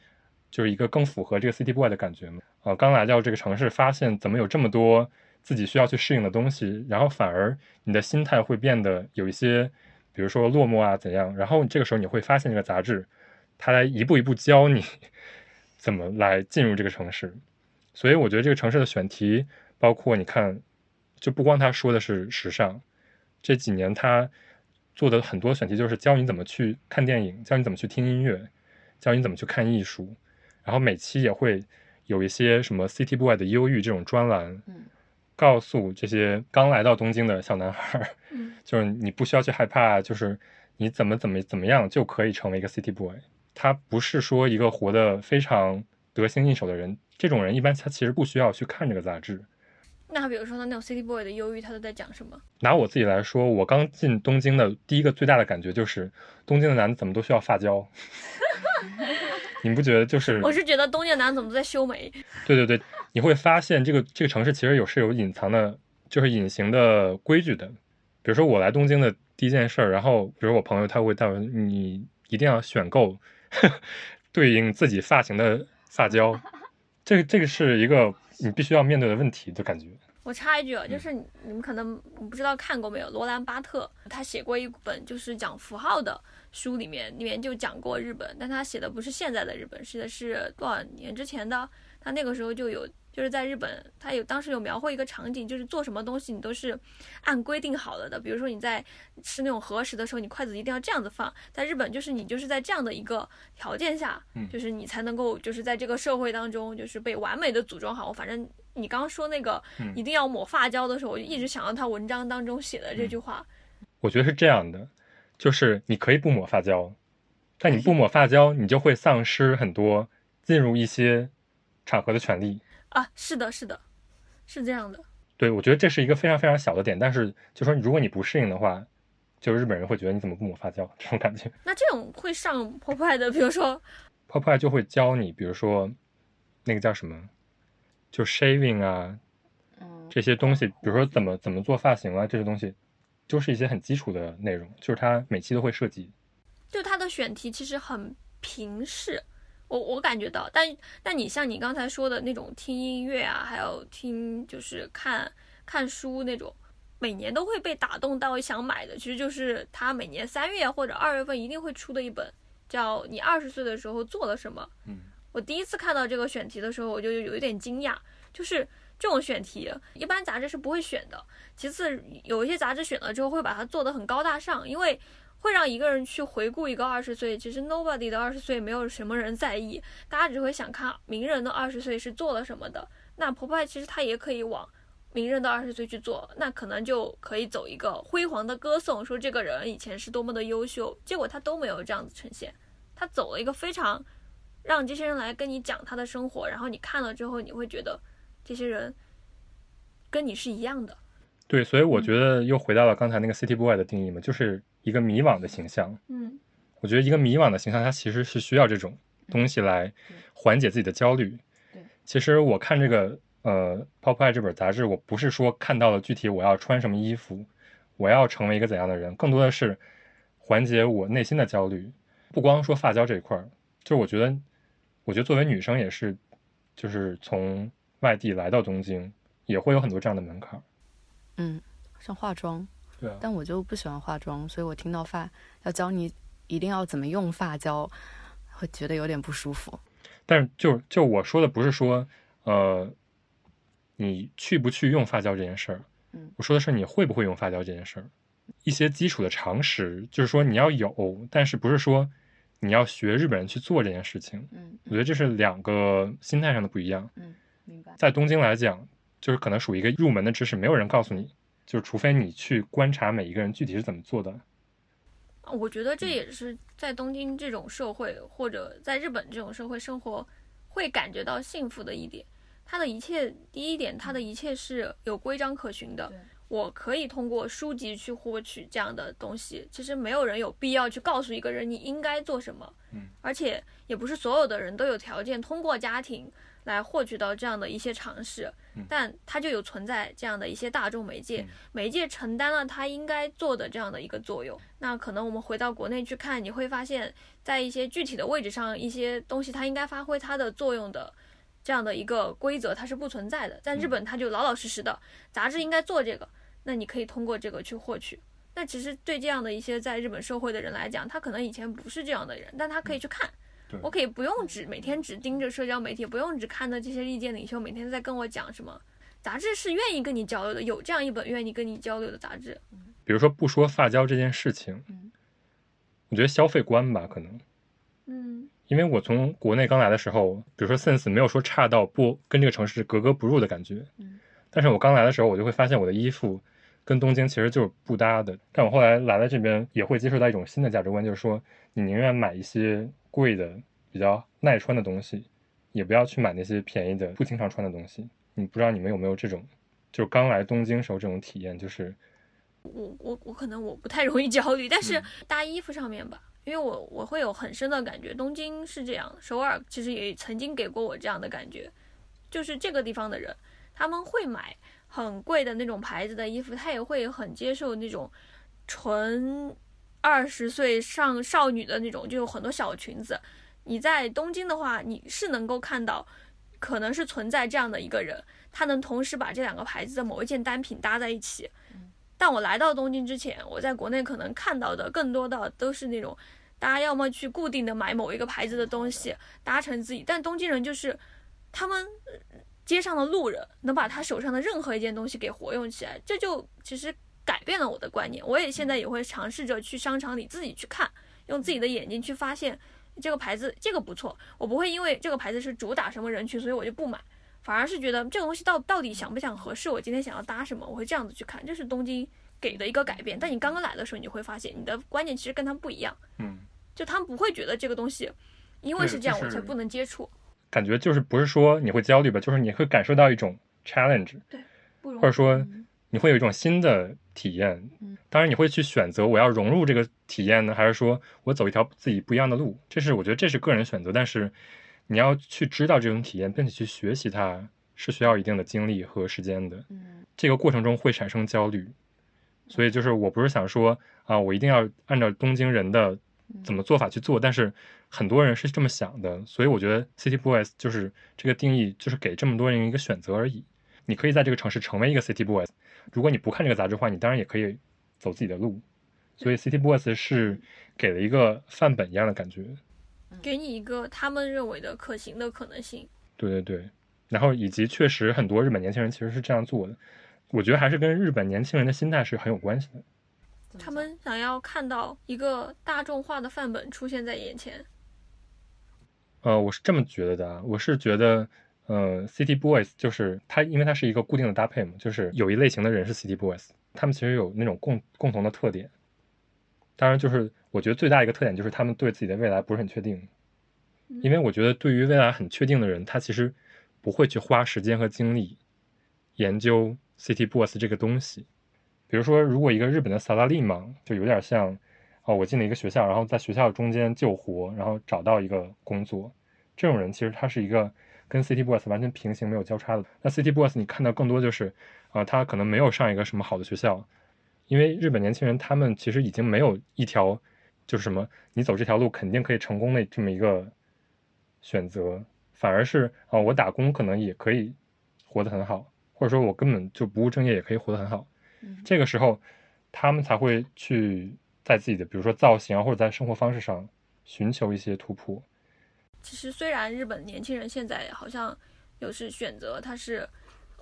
就是一个更符合这个 City Boy 的感觉吗？呃，刚来到这个城市，发现怎么有这么多自己需要去适应的东西，然后反而你的心态会变得有一些。比如说落寞啊怎样，然后这个时候你会发现这个杂志，它来一步一步教你 怎么来进入这个城市。所以我觉得这个城市的选题，包括你看，就不光他说的是时尚，这几年他做的很多选题就是教你怎么去看电影，教你怎么去听音乐，教你怎么去看艺术。然后每期也会有一些什么 City Boy 的忧郁这种专栏，嗯告诉这些刚来到东京的小男孩儿，嗯 就是你不需要去害怕，就是你怎么怎么怎么样就可以成为一个 City Boy。他不是说一个活得非常得心应手的人，这种人一般他其实不需要去看这个杂志。那比如说呢，那种 City Boy 的忧郁，他都在讲什么？拿我自己来说，我刚进东京的第一个最大的感觉就是，东京的男的怎么都需要发胶。你不觉得就是？我是觉得东京男怎么都在修眉？对对对，你会发现这个这个城市其实有是有隐藏的，就是隐形的规矩的。比如说我来东京的第一件事儿，然后比如我朋友他会带我，你一定要选购 对应自己发型的发胶，这个这个是一个你必须要面对的问题的感觉。我插一句啊，就是你你们可能不知道看过没有，罗兰巴特他写过一本就是讲符号的书，里面里面就讲过日本，但他写的不是现在的日本，写的是多少年之前的，他那个时候就有。就是在日本，他有当时有描绘一个场景，就是做什么东西你都是按规定好了的。比如说你在吃那种和食的时候，你筷子一定要这样子放。在日本，就是你就是在这样的一个条件下，就是你才能够就是在这个社会当中，就是被完美的组装好。反正你刚刚说那个一定要抹发胶的时候，我就一直想到他文章当中写的这句话。我觉得是这样的，就是你可以不抹发胶，但你不抹发胶，你就会丧失很多进入一些场合的权利。啊，是的，是的，是这样的。对，我觉得这是一个非常非常小的点，但是就说如果你不适应的话，就日本人会觉得你怎么不抹发胶这种感觉。那这种会上 Popeye 的，比如说 Popeye 就会教你，比如说那个叫什么，就 shaving 啊，这些东西，比如说怎么怎么做发型啊，这些东西，就是一些很基础的内容，就是他每期都会涉及。就他的选题其实很平视。我我感觉到，但但你像你刚才说的那种听音乐啊，还有听就是看看书那种，每年都会被打动到想买的，其实就是他每年三月或者二月份一定会出的一本，叫《你二十岁的时候做了什么》。嗯，我第一次看到这个选题的时候，我就有一点惊讶，就是这种选题一般杂志是不会选的。其次，有一些杂志选了之后会把它做得很高大上，因为。会让一个人去回顾一个二十岁，其实 nobody 的二十岁没有什么人在意，大家只会想看名人的二十岁是做了什么的。那婆婆其实他也可以往名人的二十岁去做，那可能就可以走一个辉煌的歌颂，说这个人以前是多么的优秀。结果他都没有这样子呈现，他走了一个非常让这些人来跟你讲他的生活，然后你看了之后，你会觉得这些人跟你是一样的。对，所以我觉得又回到了刚才那个 city boy 的定义嘛，就是。一个迷惘的形象，嗯，我觉得一个迷惘的形象，它其实是需要这种东西来缓解自己的焦虑。对，其实我看这个呃《Pop Eye》这本杂志，我不是说看到了具体我要穿什么衣服，我要成为一个怎样的人，更多的是缓解我内心的焦虑。不光说发胶这一块儿，就是我觉得，我觉得作为女生也是，就是从外地来到东京，也会有很多这样的门槛。嗯，像化妆。对啊，但我就不喜欢化妆，所以我听到发要教你一定要怎么用发胶，会觉得有点不舒服。但是就就我说的不是说，呃，你去不去用发胶这件事儿，嗯，我说的是你会不会用发胶这件事儿，一些基础的常识，就是说你要有，但是不是说你要学日本人去做这件事情，嗯，我觉得这是两个心态上的不一样，嗯，明白。在东京来讲，就是可能属于一个入门的知识，没有人告诉你。就除非你去观察每一个人具体是怎么做的，我觉得这也是在东京这种社会或者在日本这种社会生活会感觉到幸福的一点。他的一切，第一点，他的一切是有规章可循的。我可以通过书籍去获取这样的东西。其实没有人有必要去告诉一个人你应该做什么，嗯，而且也不是所有的人都有条件通过家庭。来获取到这样的一些尝试，但它就有存在这样的一些大众媒介，媒介承担了它应该做的这样的一个作用。那可能我们回到国内去看，你会发现在一些具体的位置上，一些东西它应该发挥它的作用的这样的一个规则，它是不存在的。在日本，它就老老实实的，杂志应该做这个，那你可以通过这个去获取。那其实对这样的一些在日本社会的人来讲，他可能以前不是这样的人，但他可以去看。我可以不用只每天只盯着社交媒体，不用只看到这些意见领袖每天在跟我讲什么。杂志是愿意跟你交流的，有这样一本愿意跟你交流的杂志。比如说不说发胶这件事情，嗯我觉得消费观吧，可能，嗯，因为我从国内刚来的时候，比如说 Sense 没有说差到不跟这个城市格格不入的感觉，嗯，但是我刚来的时候，我就会发现我的衣服跟东京其实就是不搭的。但我后来来了这边，也会接受到一种新的价值观，就是说你宁愿买一些。贵的比较耐穿的东西，也不要去买那些便宜的不经常穿的东西。你不知道你们有没有这种，就是刚来东京时候这种体验？就是我我我可能我不太容易焦虑，但是搭衣服上面吧，因为我我会有很深的感觉。东京是这样，首尔其实也曾经给过我这样的感觉，就是这个地方的人他们会买很贵的那种牌子的衣服，他也会很接受那种纯。二十岁上少女的那种，就有很多小裙子。你在东京的话，你是能够看到可能是存在这样的一个人，他能同时把这两个牌子的某一件单品搭在一起。但我来到东京之前，我在国内可能看到的更多的都是那种，大家要么去固定的买某一个牌子的东西搭成自己，但东京人就是他们呃街上的路人能把他手上的任何一件东西给活用起来，这就其实改变了我的观念。我也现在也会尝试着去商场里自己去看，用自己的眼睛去发现这个牌子这个不错，我不会因为这个牌子是主打什么人群，所以我就不买。反而是觉得这个东西到到底想不想合适，我今天想要搭什么，我会这样子去看，这是东京给的一个改变。但你刚刚来的时候，你就会发现你的观念其实跟他们不一样，嗯，就他们不会觉得这个东西，因为是这样我才不能接触，感觉就是不是说你会焦虑吧，就是你会感受到一种 challenge，对或者说你会有一种新的体验。当然，你会去选择我要融入这个体验呢，还是说我走一条自己不一样的路？这是我觉得这是个人选择，但是你要去知道这种体验，并且去学习它，是需要一定的精力和时间的。嗯这个过程中会产生焦虑，所以就是我不是想说啊，我一定要按照东京人的怎么做法去做，但是很多人是这么想的，所以我觉得 City Boys 就是这个定义，就是给这么多人一个选择而已。你可以在这个城市成为一个 City Boys，如果你不看这个杂志的话，你当然也可以走自己的路。所以 City Boys 是给了一个范本一样的感觉，给你一个他们认为的可行的可能性。对对对，然后以及确实很多日本年轻人其实是这样做的，我觉得还是跟日本年轻人的心态是很有关系的。他们想要看到一个大众化的范本出现在眼前，呃，我是这么觉得的啊，我是觉得，呃，City Boys 就是它，因为它是一个固定的搭配嘛，就是有一类型的人是 City Boys，他们其实有那种共共同的特点。当然，就是我觉得最大一个特点就是他们对自己的未来不是很确定，因为我觉得对于未来很确定的人，他其实不会去花时间和精力研究 City Boys 这个东西。比如说，如果一个日本的萨拉利嘛，就有点像，哦，我进了一个学校，然后在学校中间救活，然后找到一个工作，这种人其实他是一个跟 City Boys 完全平行、没有交叉的。那 City Boys 你看到更多就是，啊、他可能没有上一个什么好的学校，因为日本年轻人他们其实已经没有一条就是什么你走这条路肯定可以成功的这么一个选择，反而是啊、我打工可能也可以活得很好，或者说我根本就不务正业也可以活得很好。这个时候，他们才会去在自己的比如说造型啊，或者在生活方式上寻求一些突破。其实虽然日本年轻人现在好像有是选择，他是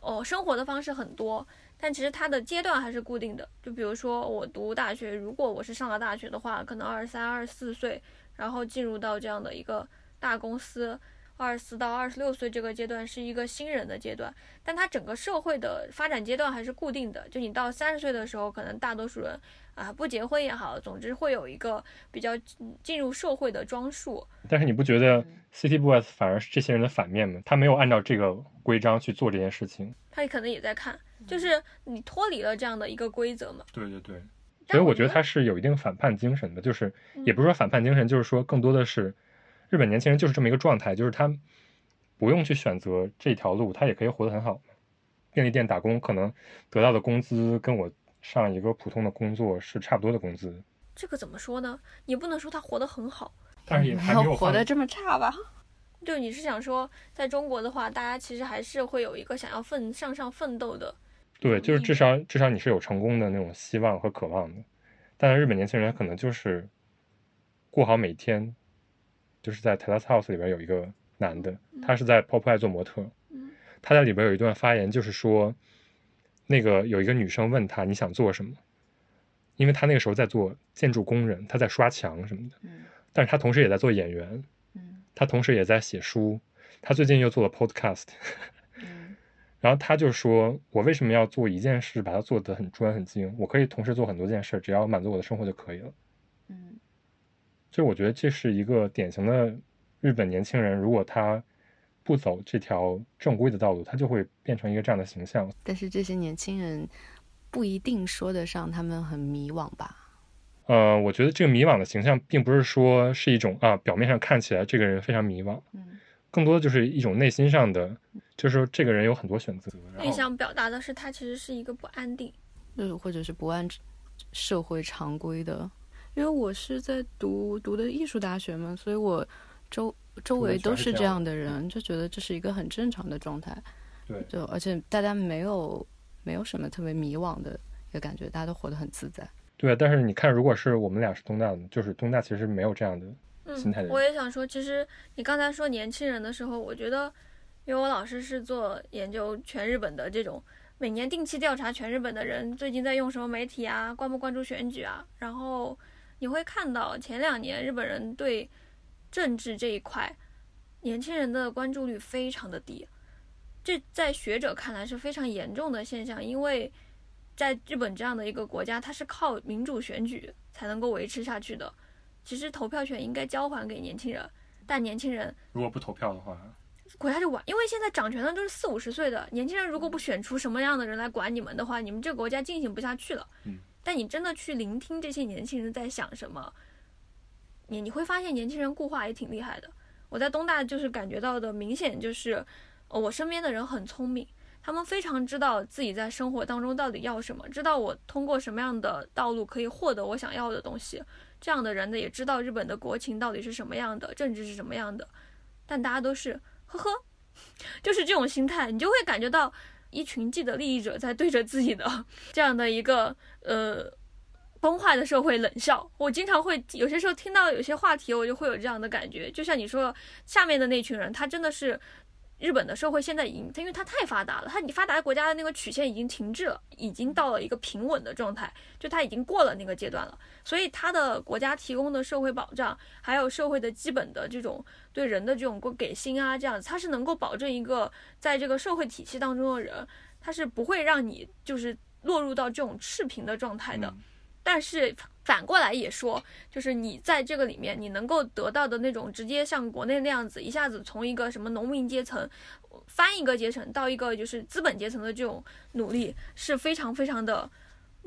哦生活的方式很多，但其实他的阶段还是固定的。就比如说我读大学，如果我是上了大学的话，可能二十三、二十四岁，然后进入到这样的一个大公司。二十四到二十六岁这个阶段是一个新人的阶段，但他整个社会的发展阶段还是固定的。就你到三十岁的时候，可能大多数人啊不结婚也好，总之会有一个比较嗯进入社会的装束。但是你不觉得 City Boys 反而是这些人的反面吗？他没有按照这个规章去做这件事情。他可能也在看，就是你脱离了这样的一个规则嘛。对对对。所以我觉得他是有一定反叛精神的，就是也不是说反叛精神，就是说更多的是日本年轻人就是这么一个状态，就是他不用去选择这条路，他也可以活得很好。便利店打工可能得到的工资跟我上一个普通的工作是差不多的工资，这个怎么说呢？你不能说他活得很好。但是也还没有活得这么差吧？就你是想说，在中国的话，大家其实还是会有一个想要奋向上奋斗的。对，就是至少至少你是有成功的那种希望和渴望的。但是日本年轻人可能就是过好每一天，就是在 Terrace House 里边有一个男的，他是在 Popeye 做模特，嗯他在里边有一段发言，就是说，那个有一个女生问他你想做什么，因为他那个时候在做建筑工人，他在刷墙什么的，嗯但是他同时也在做演员，嗯他同时也在写书，他最近又做了 Podcast。嗯然后他就说：“我为什么要做一件事，把它做得很专很精？我可以同时做很多件事，只要满足我的生活就可以了。嗯”所以我觉得这是一个典型的日本年轻人，如果他不走这条正规的道路，他就会变成一个这样的形象。但是这些年轻人不一定说得上他们很迷惘吧？呃，我觉得这个迷惘的形象，并不是说是一种啊，表面上看起来这个人非常迷惘，嗯更多的就是一种内心上的，就是说这个人有很多选择。你想表达的是，他其实是一个不安定。就是或者是不按社会常规的。因为我是在读读的艺术大学嘛，所以我周周围都是这样的人，就觉得这是一个很正常的状态。对就而且大家没有没有什么特别迷惘的一个感觉，大家都活得很自在。对，但是你看，如果是我们俩是东大的，就是东大其实没有这样的心态的嗯，我也想说，其实你刚才说年轻人的时候，我觉得，因为我老师是做研究全日本的这种，每年定期调查全日本的人最近在用什么媒体啊，关不关注选举啊，然后你会看到前两年日本人对政治这一块，年轻人的关注率非常的低，这在学者看来是非常严重的现象，因为在日本这样的一个国家，它是靠民主选举才能够维持下去的。其实投票权应该交还给年轻人，但年轻人如果不投票的话，国家就完，因为现在掌权的都是四五十岁的年轻人，如果不选出什么样的人来管你们的话，你们这个国家进行不下去了。嗯，但你真的去聆听这些年轻人在想什么，你你会发现年轻人固化也挺厉害的。我在东大就是感觉到的明显就是，我身边的人很聪明，他们非常知道自己在生活当中到底要什么，知道我通过什么样的道路可以获得我想要的东西。这样的人呢，也知道日本的国情到底是什么样的，政治是什么样的，但大家都是呵呵，就是这种心态，你就会感觉到一群既得利益者在对着自己的 这样的一个呃崩坏的社会冷笑。我经常会有些时候听到有些话题，我就会有这样的感觉，就像你说下面的那群人，他真的是。日本的社会现在已经，因为它太发达了，它你发达国家的那个曲线已经停滞了，已经到了一个平稳的状态，就它已经过了那个阶段了。所以它的国家提供的社会保障，还有社会的基本的这种对人的这种给薪啊，这样子，它是能够保证一个在这个社会体系当中的人，他是不会让你就是落入到这种赤贫的状态的。但是反过来也说，就是你在这个里面，你能够得到的那种直接像国内那样子，一下子从一个什么农民阶层翻一个阶层到一个就是资本阶层的这种努力，是非常非常的。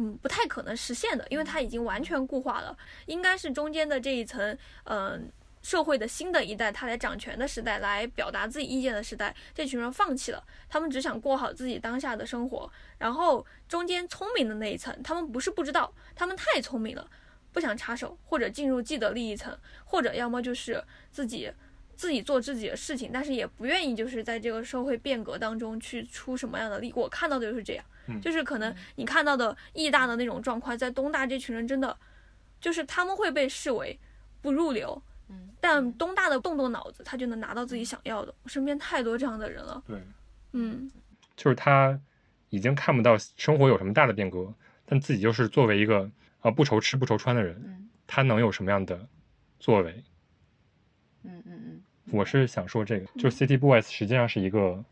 嗯，不太可能实现的，因为它已经完全固化了。应该是中间的这一层，嗯、社会的新的一代，他来掌权的时代，来表达自己意见的时代，这群人放弃了，他们只想过好自己当下的生活。然后中间聪明的那一层，他们不是不知道，他们太聪明了，不想插手，或者进入既得利益层，或者要么就是自己自己做自己的事情，但是也不愿意就是在这个社会变革当中去出什么样的力。我看到的就是这样，嗯就是可能你看到的义大的那种状况，在东大这群人真的就是他们会被视为不入流。嗯，但东大的动动脑子，他就能拿到自己想要的。我身边太多这样的人了。对，嗯，就是他已经看不到生活有什么大的变革，但自己就是作为一个啊不愁吃不愁穿的人，嗯他能有什么样的作为？嗯嗯嗯，我是想说这个，就是 City Boys 实际上是一个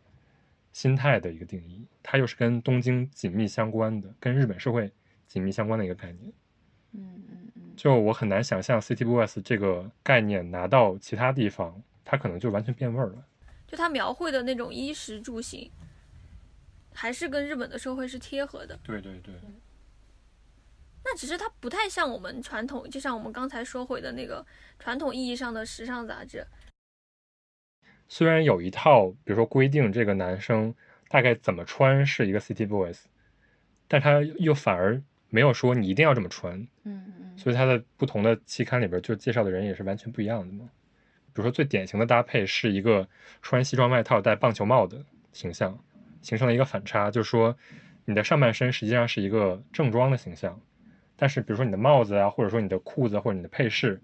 心态的一个定义，它又是跟东京紧密相关的，跟日本社会紧密相关的一个概念。嗯嗯嗯，就我很难想象 City Boys 这个概念拿到其他地方，它可能就完全变味儿了。就他描绘的那种衣食住行，还是跟日本的社会是贴合的。对对对，那只是它不太像我们传统，就像我们刚才说回的那个传统意义上的时尚杂志。虽然有一套，比如说规定这个男生大概怎么穿是一个 City Boys，但他又反而没有说你一定要这么穿，嗯嗯所以他的不同的期刊里边就介绍的人也是完全不一样的嘛。比如说最典型的搭配是一个穿西装外套戴棒球帽的形象，形成了一个反差，就是说你的上半身实际上是一个正装的形象，但是比如说你的帽子啊，或者说你的裤子或者你的配饰，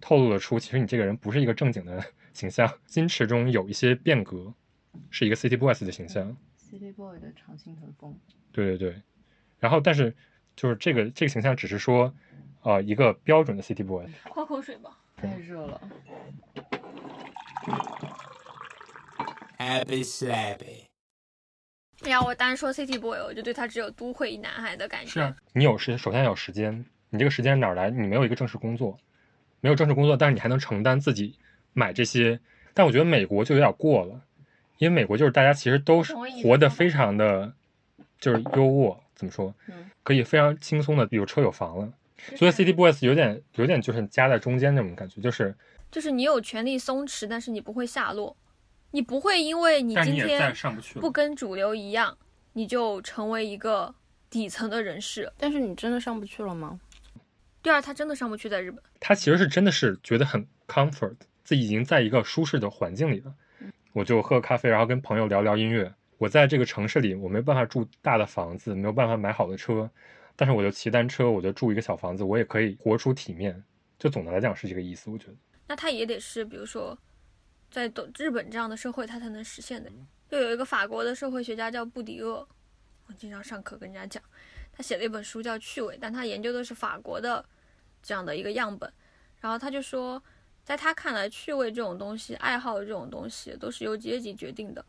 透露了出其实你这个人不是一个正经的 形象。矜持中有一些变革，是一个 City Boys 的形象。，City Boy 的长青藤风，对对对，然后但是就是这个这个形象只是说，呃，一个标准的 City Boy。喝口水吧。太热了。Happy slappy. 哎呀，我单说 City Boy，我就对他只有都会男孩的感觉。是啊你有时首先要有时间，你这个时间哪来？你没有一个正式工作，没有正式工作，但是你还能承担自己买这些。但我觉得美国就有点过了，因为美国就是大家其实都是活得非常的，就是优渥，怎么说嗯？可以非常轻松的有车有房了。所以 City Boys 有点有点就是夹在中间那种感觉，就是就是你有权利松弛，但是你不会下落，你不会因为你今天上不去不跟主流一样，你就成为一个底层的人士。但是你真的上不去了吗？第二，他真的上不去在日本。他其实是真的是觉得很 comfort，自己已经在一个舒适的环境里了。我就喝咖啡，然后跟朋友聊聊音乐。我在这个城市里，我没有办法住大的房子，没有办法买好的车，但是我就骑单车，我就住一个小房子，我也可以活出体面。就总的来讲是这个意思，我觉得。那他也得是，比如说，在都日本这样的社会，他才能实现的。就有一个法国的社会学家叫布迪厄，我经常上课跟人家讲，他写了一本书叫《趣味》，但他研究的是法国的这样的一个样本。然后他就说，在他看来，趣味这种东西、爱好这种东西，都是由阶级决定的。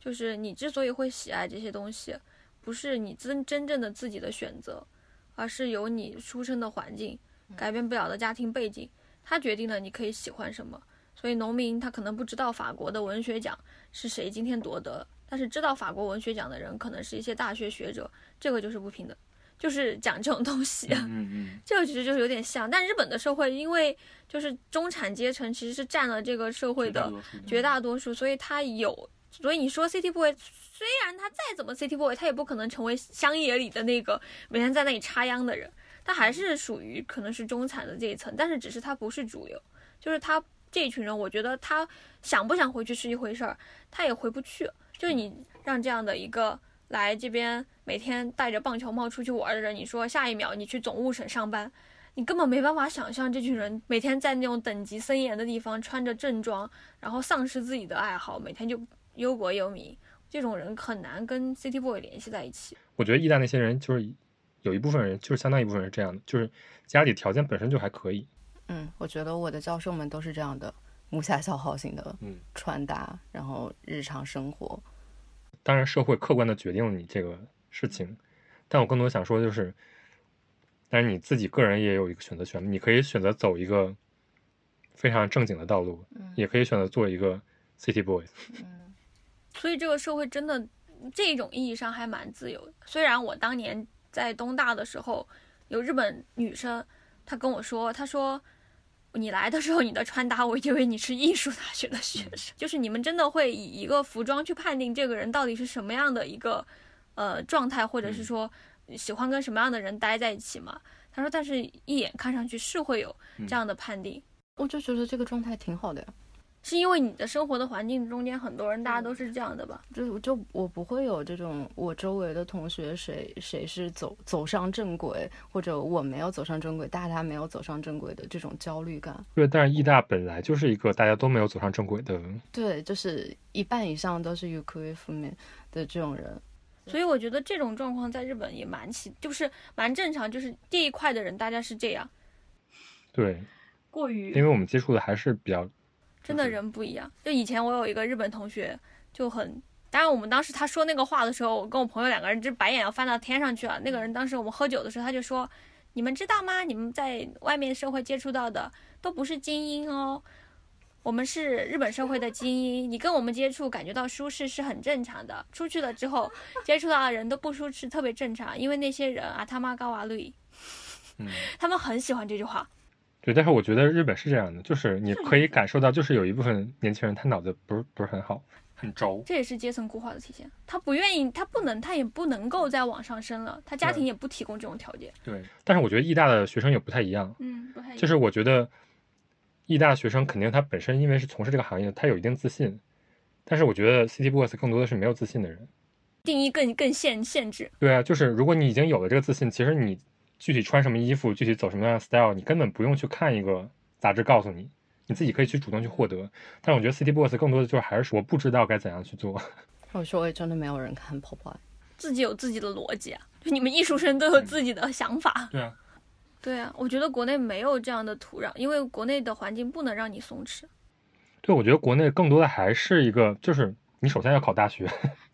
就是你之所以会喜爱这些东西，不是你真真正的自己的选择，而是由你出生的环境、改变不了的家庭背景，它决定了你可以喜欢什么。所以农民他可能不知道法国的文学奖是谁今天夺得，但是知道法国文学奖的人可能是一些大学学者，这个就是不平等，就是讲这种东西。嗯嗯，这个其实就是有点像，但日本的社会因为就是中产阶层其实是占了这个社会的绝大多数，所以他有。所以你说 City Boy，虽然他再怎么 City Boy，他也不可能成为乡野里的那个每天在那里插秧的人，他还是属于可能是中产的这一层，但是只是他不是主流，就是他这一群人，我觉得他想不想回去是一回事儿，他也回不去。就是你让这样的一个来这边每天戴着棒球帽出去玩的人，你说下一秒你去总务省上班，你根本没办法想象这群人每天在那种等级森严的地方穿着正装，然后丧失自己的爱好，每天就。忧国忧民，这种人很难跟 City Boy 联系在一起。我觉得意大那些人就是有一部分人，就是相当一部分人是这样的，就是家里条件本身就还可以。嗯，我觉得我的教授们都是这样的，木下消耗型的穿搭，然后日常生活。当然，社会客观的决定了你这个事情，但我更多想说就是，但是你自己个人也有一个选择权，你可以选择走一个非常正经的道路，也可以选择做一个 City Boy。所以这个社会真的这种意义上还蛮自由的。虽然我当年在东大的时候，有日本女生，她跟我说，她说你来的时候你的穿搭，我以为你是艺术大学的学生，就是你们真的会以一个服装去判定这个人到底是什么样的一个呃状态，或者是说喜欢跟什么样的人待在一起吗？她说，但是一眼看上去是会有这样的判定。我就觉得这个状态挺好的呀。是因为你的生活的环境中间很多人，大家都是这样的吧？就就我不会有这种，我周围的同学谁谁是走走上正轨，或者我没有走上正轨，大家没有走上正轨的这种焦虑感。对，但是艺大本来就是一个大家都没有走上正轨的。对，就是一半以上都是 u k u 负面的这种人，所以我觉得这种状况在日本也蛮奇，就是蛮正常，就是这一块的人大家是这样。对，过于，因为我们接触的还是比较。真的人不一样。就以前我有一个日本同学，就很，当然我们当时他说那个话的时候，我跟我朋友两个人就白眼要翻到天上去了。那个人当时我们喝酒的时候，他就说：“你们知道吗？你们在外面社会接触到的都不是精英哦，我们是日本社会的精英。你跟我们接触，感觉到舒适是很正常的。出去了之后，接触到的人都不舒适，特别正常。因为那些人啊，他妈高瓦绿，嗯，他们很喜欢这句话。”对，但是我觉得日本是这样的，就是你可以感受到，就是有一部分年轻人他脑子不是不是很好，很轴。这也是阶层固化的体现。他不愿意，他不能，他也不能够再往上升了。他家庭也不提供这种条件。对，但是我觉得艺大的学生也不太一样。嗯，不太一样。就是我觉得艺大学生肯定他本身因为是从事这个行业，他有一定自信。但是我觉得 City Boys 更多的是没有自信的人。定义更更限限制。对啊，就是如果你已经有了这个自信，其实你具体穿什么衣服，具体走什么样的 style，你根本不用去看一个。杂志告诉你，你自己可以去主动去获得。但我觉得 City Boss 更多的就是还是我不知道该怎样去做。我说，我也真的没有人看 Pop Boy，自己有自己的逻辑啊，就你们艺术生都有自己的想法。对啊，对啊，我觉得国内没有这样的土壤，因为国内的环境不能让你松弛。对，我觉得国内更多的还是一个，就是你首先要考大学。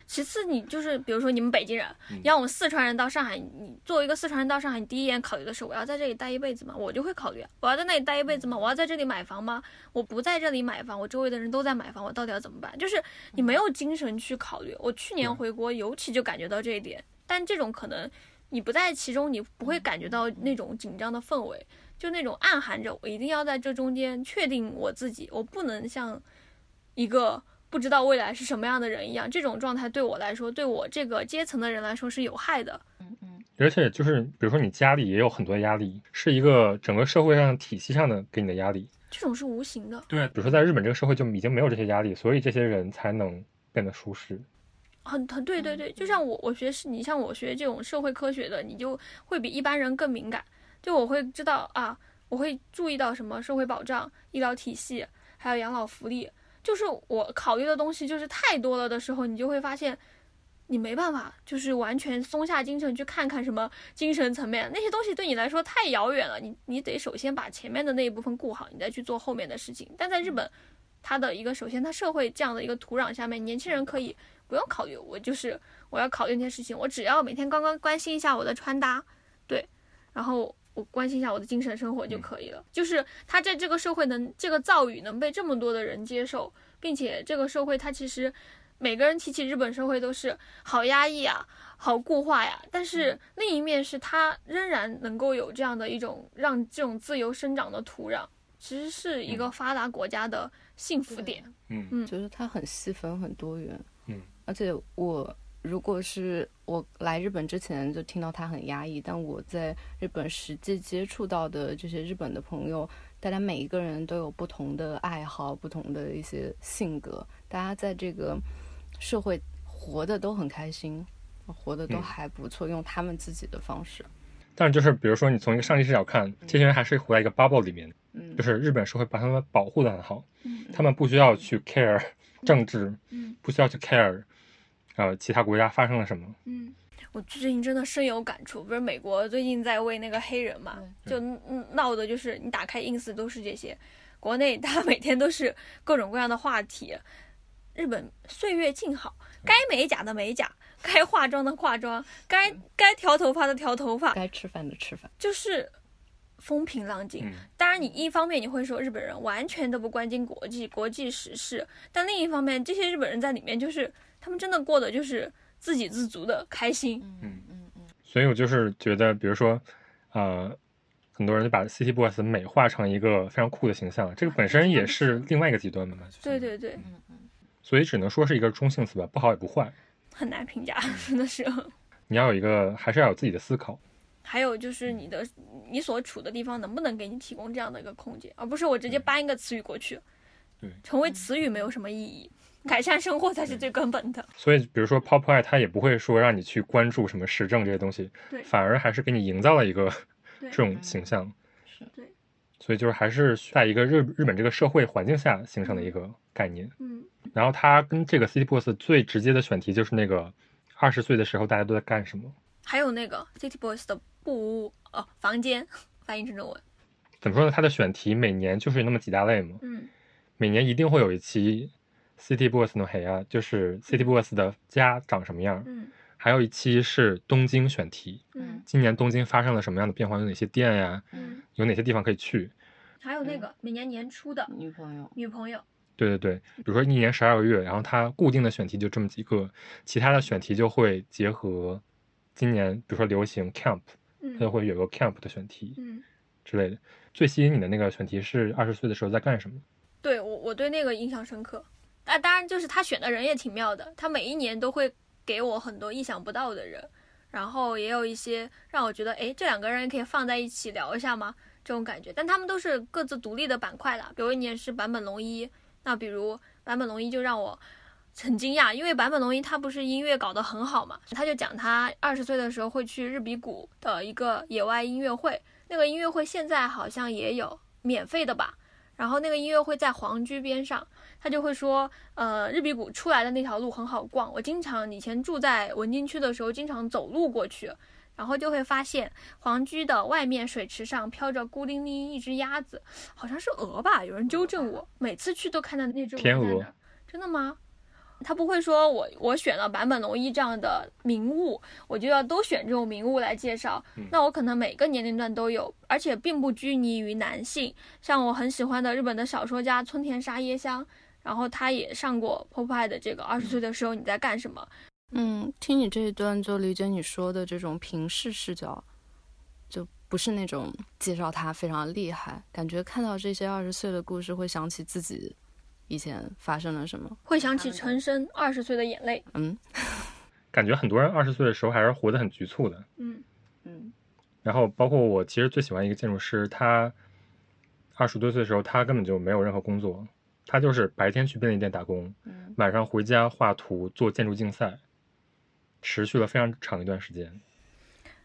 其次，你就是比如说你们北京人，让我们四川人到上海，你作为一个四川人到上海，你第一眼考虑的是我要在这里待一辈子吗？我就会考虑，我要在那里待一辈子吗？我要在这里买房吗？我不在这里买房，我周围的人都在买房，我到底要怎么办？就是你没有精神去考虑。我去年回国，尤其就感觉到这一点。但这种可能你不在其中，你不会感觉到那种紧张的氛围，就那种暗含着我一定要在这中间确定我自己，我不能像一个。不知道未来是什么样的人一样，这种状态对我来说，对我这个阶层的人来说是有害的。嗯嗯，而且就是比如说你家里也有很多压力，是一个整个社会上体系上的给你的压力。这种是无形的，对，比如说在日本这个社会就已经没有这些压力，所以这些人才能变得舒适。很很对对对，就像我我学是，你像我学这种社会科学的，你就会比一般人更敏感。就我会知道啊，我会注意到什么社会保障、医疗体系，还有养老福利，就是我考虑的东西就是太多了的时候，你就会发现，你没办法，就是完全松下精神去看看什么精神层面那些东西对你来说太遥远了。你你得首先把前面的那一部分顾好，你再去做后面的事情。但在日本，它的一个首先它社会这样的一个土壤下面，年轻人可以。不用考虑，我就是我要考虑那些事情，我只要每天刚刚关心一下我的穿搭，对，然后我关心一下我的精神生活就可以了。就是他在这个社会能这个造语能被这么多的人接受，并且这个社会他其实每个人提起日本社会都是好压抑啊，好固化呀。但是另一面是他仍然能够有这样的一种让这种自由生长的土壤，其实是一个发达国家的幸福点。嗯嗯，就是它很细分、很多元。嗯。而且我如果是我来日本之前就听到他很压抑，但我在日本实际接触到的这些日本的朋友，大家每一个人都有不同的爱好、不同的一些性格，大家在这个社会活的都很开心，活的都还不错，用他们自己的方式。但是就是比如说你从一个上帝视角看，这些人还是活在一个 bubble 里面，嗯，就是日本社会把他们保护的很好，嗯他们不需要去 care 政治，嗯不需要去 care。呃，其他国家发生了什么？嗯，我最近真的深有感触。不是美国最近在为那个黑人嘛，就闹的就是你打开 ins 都是这些，国内他每天都是各种各样的话题。日本岁月静好，该美甲的美甲，该化妆的化妆，该该调头发的调头发，该吃饭的吃饭，就是风平浪静。当然，你一方面你会说日本人完全都不关心国际国际时事，但另一方面，这些日本人在里面就是。他们真的过得就是自给自足的开心，嗯嗯嗯。所以我就是觉得，比如说，呃，很多人就把 City Boys 美化成一个非常酷的形象，这个本身也是另外一个极端的嘛。对对对，嗯嗯。所以只能说是一个中性词吧，不好也不坏，很难评价，真的是。你要有一个，还是要有自己的思考。还有就是你的你所处的地方能不能给你提供这样的一个空间，而不是我直接搬一个词语过去，对，成为词语没有什么意义。改善生活才是最根本的。所以，比如说 Pop Eye，他也不会说让你去关注什么时政这些东西，对，反而还是给你营造了一个这种形象。是，对。所以就是还是在一个日日本这个社会环境下形成的一个概念。嗯。然后它跟这个 City Boys 最直接的选题就是那个二十岁的时候大家都在干什么？还有那个 City Boys 的布屋哦，房间翻译成中文。怎么说呢？它的选题每年就是那么几大类嘛。嗯。每年一定会有一期。City Boys の部屋就是 City Boys 的家长什么样？嗯，还有一期是东京选题。嗯，今年东京发生了什么样的变化？有哪些店呀？嗯，有哪些地方可以去？还有那个每年年初的女朋友，女朋友。对对对，比如说一年十二个月，然后它固定的选题就这么几个，其他的选题就会结合今年，比如说流行 Camp，它就会有个 Camp 的选题，嗯之类的。最吸引你的那个选题是二十岁的时候在干什么？对我，我对那个印象深刻。啊，当然，就是他选的人也挺妙的。他每一年都会给我很多意想不到的人，然后也有一些让我觉得，哎，这两个人可以放在一起聊一下吗？这种感觉。但他们都是各自独立的板块的。比如一年是坂本龙一，那比如坂本龙一就让我很惊讶，因为坂本龙一他不是音乐搞得很好嘛，他就讲他二十岁的时候会去日比谷的一个野外音乐会，那个音乐会现在好像也有免费的吧。然后那个音乐会在皇居边上，他就会说，呃，日比谷出来的那条路很好逛，我经常以前住在文京区的时候，经常走路过去，然后就会发现皇居的外面水池上飘着孤零零一只鸭子，好像是鹅吧，有人纠正我，每次去都看到那只天鹅，真的吗？他不会说我我选了坂本龙一这样的名物，我就要都选这种名物来介绍。那我可能每个年龄段都有，而且并不拘泥于男性。像我很喜欢的日本的小说家村田沙耶香，然后他也上过 Popeye 的这个二十岁的时候你在干什么？嗯，听你这一段就理解你说的这种平视视角，就不是那种介绍他非常厉害，感觉看到这些二十岁的故事会想起自己。以前发生了什么？会想起陈升二十岁的眼泪。嗯，感觉很多人二十岁的时候还是活得很局促的。嗯嗯。然后包括我，其实最喜欢一个建筑师，他二十多岁的时候，他根本就没有任何工作，他就是白天去便利店打工，嗯晚上回家画图做建筑竞赛，持续了非常长一段时间。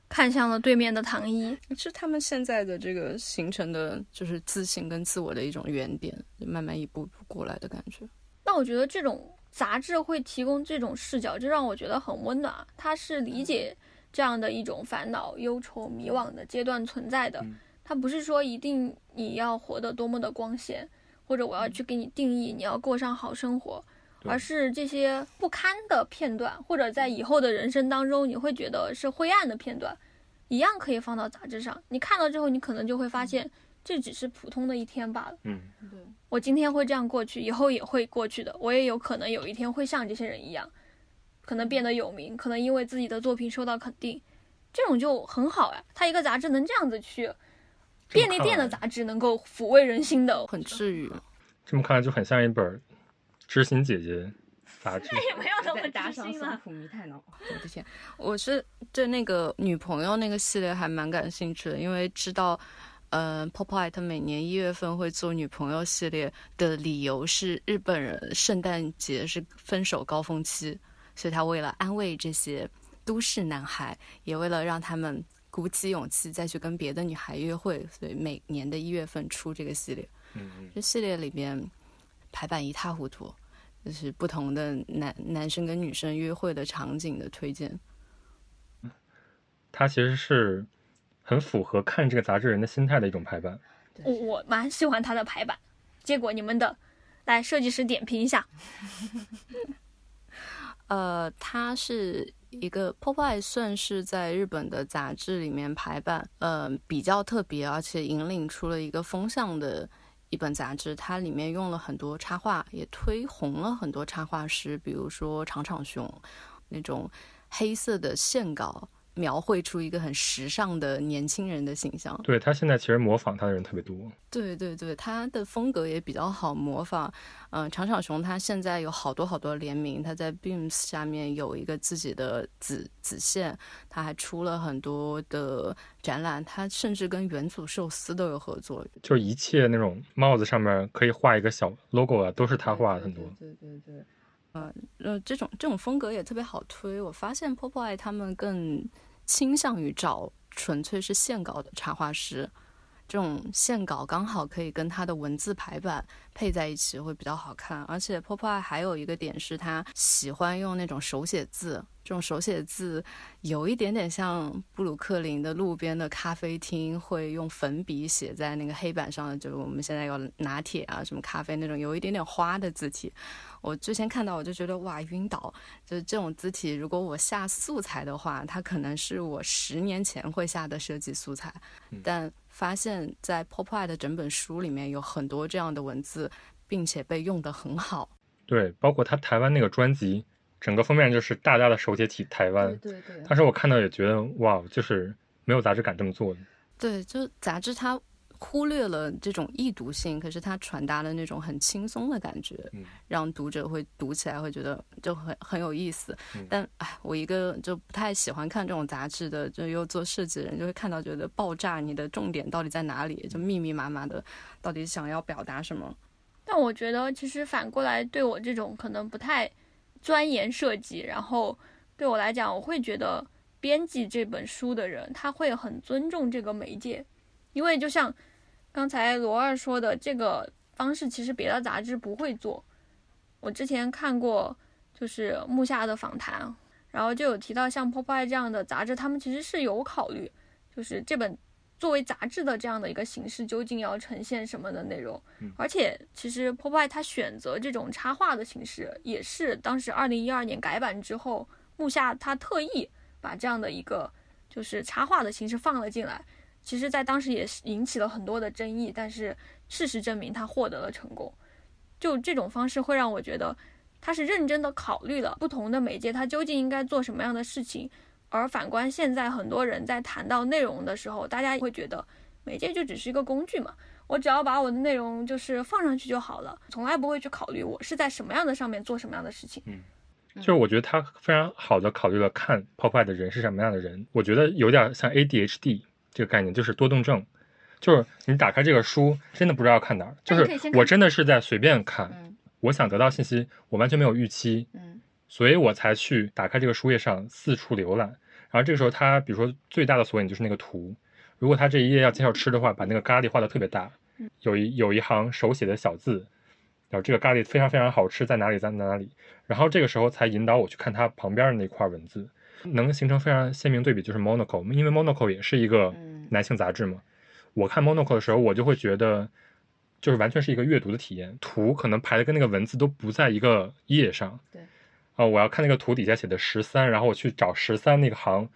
看向了对面的唐一，是他们现在的这个形成的就是自信跟自我的一种原点，就慢慢一步步过来的感觉。那我觉得这种杂志会提供这种视角，就让我觉得很温暖。它是理解这样的一种烦恼、忧愁、迷惘的阶段存在的嗯。它不是说一定你要活得多么的光鲜，或者我要去给你定义你要过上好生活，而是这些不堪的片段，或者在以后的人生当中你会觉得是灰暗的片段，一样可以放到杂志上。你看到之后，你可能就会发现这只是普通的一天罢了。嗯，对，我今天会这样过去，以后也会过去的。我也有可能有一天会像这些人一样，可能变得有名，可能因为自己的作品受到肯定，这种就很好呀。他一个杂志能这样子去，便利店的杂志能够抚慰人心的，很治愈。这么看来就很像一本《知心姐姐》杂 志。也没有那么打心了。浦弥太郎，我的天！我是对那个女朋友那个系列还蛮感兴趣的，因为知道，嗯，Popeye 他每年一月份会做女朋友系列的理由是日本人圣诞节是分手高峰期，所以他为了安慰这些都市男孩，也为了让他们鼓起勇气再去跟别的女孩约会，所以每年的一月份出这个系列。嗯嗯，这系列里边排版一塌糊涂，就是不同的男男生跟女生约会的场景的推荐。它其实是很符合看这个杂志人的心态的一种排版。我我蛮喜欢它的排版，结果你们的，来设计师点评一下。呃，它是一个 Popeye，算是在日本的杂志里面排版，呃，比较特别，而且引领出了一个风向的一本杂志。它里面用了很多插画，也推红了很多插画师，比如说长场雄那种黑色的线稿，描绘出一个很时尚的年轻人的形象。对他现在其实模仿他的人特别多。对对对，他的风格也比较好模仿。嗯、长场熊他现在有好多好多联名，他在 Beams 下面有一个自己的子子线，他还出了很多的展览，他甚至跟元祖寿司都有合作。就是一切那种帽子上面可以画一个小 logo 啊，都是他画的很多。对对对对。呃呃，这种这种风格也特别好推。我发现 Popeye 他们更倾向于找纯粹是线稿的插画师，这种线稿刚好可以跟它的文字排版配在一起，会比较好看。而且 Popeye 还有一个点是他喜欢用那种手写字，这种手写字有一点点像布鲁克林的路边的咖啡厅会用粉笔写在那个黑板上的，就是我们现在有拿铁啊、什么咖啡那种有一点点花的字体。我之前看到我就觉得哇晕倒，就是这种字体，如果我下素材的话，它可能是我十年前会下的设计素材，但发现在 Popeye 的整本书里面有很多这样的文字，并且被用得很好。对，包括他台湾那个专辑，整个封面就是大大的手写体台湾。对对当时我看到也觉得哇，就是没有杂志敢这么做的。对，就杂志它忽略了这种易读性，可是它传达的那种很轻松的感觉，嗯让读者会读起来会觉得就很很有意思。嗯但哎，我一个就不太喜欢看这种杂志的，就又做设计的人，就会看到觉得爆炸，你的重点到底在哪里？就密密麻麻的，到底想要表达什么？但我觉得，其实反过来对我这种可能不太钻研设计，然后对我来讲，我会觉得编辑这本书的人，他会很尊重这个媒介，因为就像刚才罗二说的，这个方式其实别的杂志不会做。我之前看过，就是木下的访谈，然后就有提到像 Popeye 这样的杂志，他们其实是有考虑，就是这本作为杂志的这样的一个形式，究竟要呈现什么的内容。而且其实 Popeye 他选择这种插画的形式，也是当时二零一二年改版之后，木下他特意把这样的一个就是插画的形式放了进来。其实，在当时也是引起了很多的争议，但是事实证明他获得了成功。就这种方式会让我觉得他是认真的考虑了不同的媒介，他究竟应该做什么样的事情。而反观现在很多人在谈到内容的时候，大家会觉得媒介就只是一个工具嘛，我只要把我的内容就是放上去就好了，从来不会去考虑我是在什么样的上面做什么样的事情。嗯就是我觉得他非常好的考虑了看 Popeye 的人是什么样的人，我觉得有点像 ADHD 这个概念，就是多动症。就是你打开这个书，真的不知道要看哪儿。就是我真的是在随便看，嗯我想得到信息，我完全没有预期，嗯所以我才去打开这个书页上四处浏览。然后这个时候，它比如说最大的索引就是那个图，如果它这一页要介绍吃的话，把那个咖喱画的特别大，有一有一行手写的小字，然后这个咖喱非常非常好吃，在哪里在哪里。然后这个时候才引导我去看它旁边的那块文字，能形成非常鲜明对比，就是 Monaco，因为 Monaco 也是一个嗯男性杂志嘛。我看 Monaco 的时候，我就会觉得，就是完全是一个阅读的体验，图可能排的跟那个文字都不在一个页上。对。啊、我要看那个图底下写的十三，然后我去找十三那个行，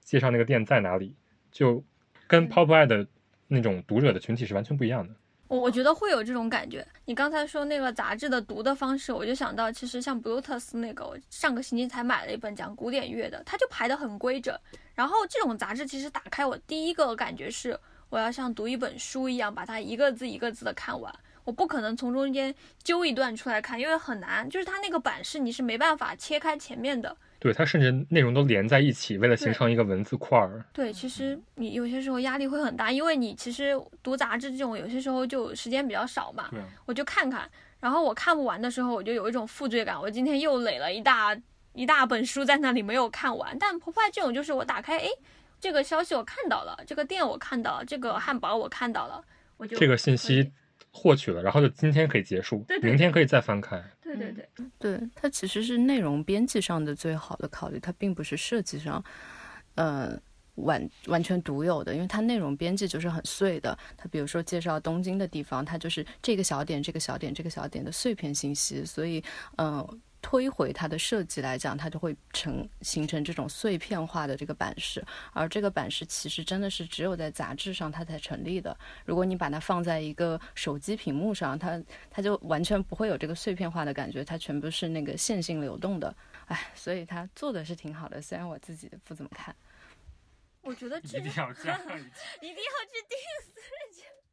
介绍那个店在哪里，就跟 Pop Eye 的那种读者的群体是完全不一样的。我我觉得会有这种感觉。你刚才说那个杂志的读的方式，我就想到，其实像 Bluetooth 那个，我上个星期才买了一本讲古典乐的，它就排的很规整。然后这种杂志其实打开，我第一个感觉是，我要像读一本书一样，把它一个字一个字的看完。我不可能从中间揪一段出来看，因为很难，就是它那个版式你是没办法切开前面的。对，它甚至内容都连在一起，为了形成一个文字块儿。对，其实你有些时候压力会很大，因为你其实读杂志这种有些时候就时间比较少嘛，我就看看，然后我看不完的时候，我就有一种负罪感，我今天又垒了一大一大本书在那里没有看完。但 p e 这种就是我打开，哎，这个消息我看到了，这个店我看到了，这个汉堡我看到了，我就这个信息获取了，然后就今天可以结束，对对明天可以再翻开。对对对，对，它其实是内容编辑上的最好的考虑，它并不是设计上，呃，完完全独有的，因为它内容编辑就是很碎的。它比如说介绍东京的地方，它就是这个小点、这个小点、这个小点的碎片信息，所以，嗯、推回它的设计来讲，它就会成形成这种碎片化的这个版式，而这个版式其实真的是只有在杂志上它才成立的。如果你把它放在一个手机屏幕上，它它就完全不会有这个碎片化的感觉，它全部是那个线性流动的。哎，所以它做的是挺好的，虽然我自己不怎么看。我觉得这一定要加 一一定要去 diss 人家。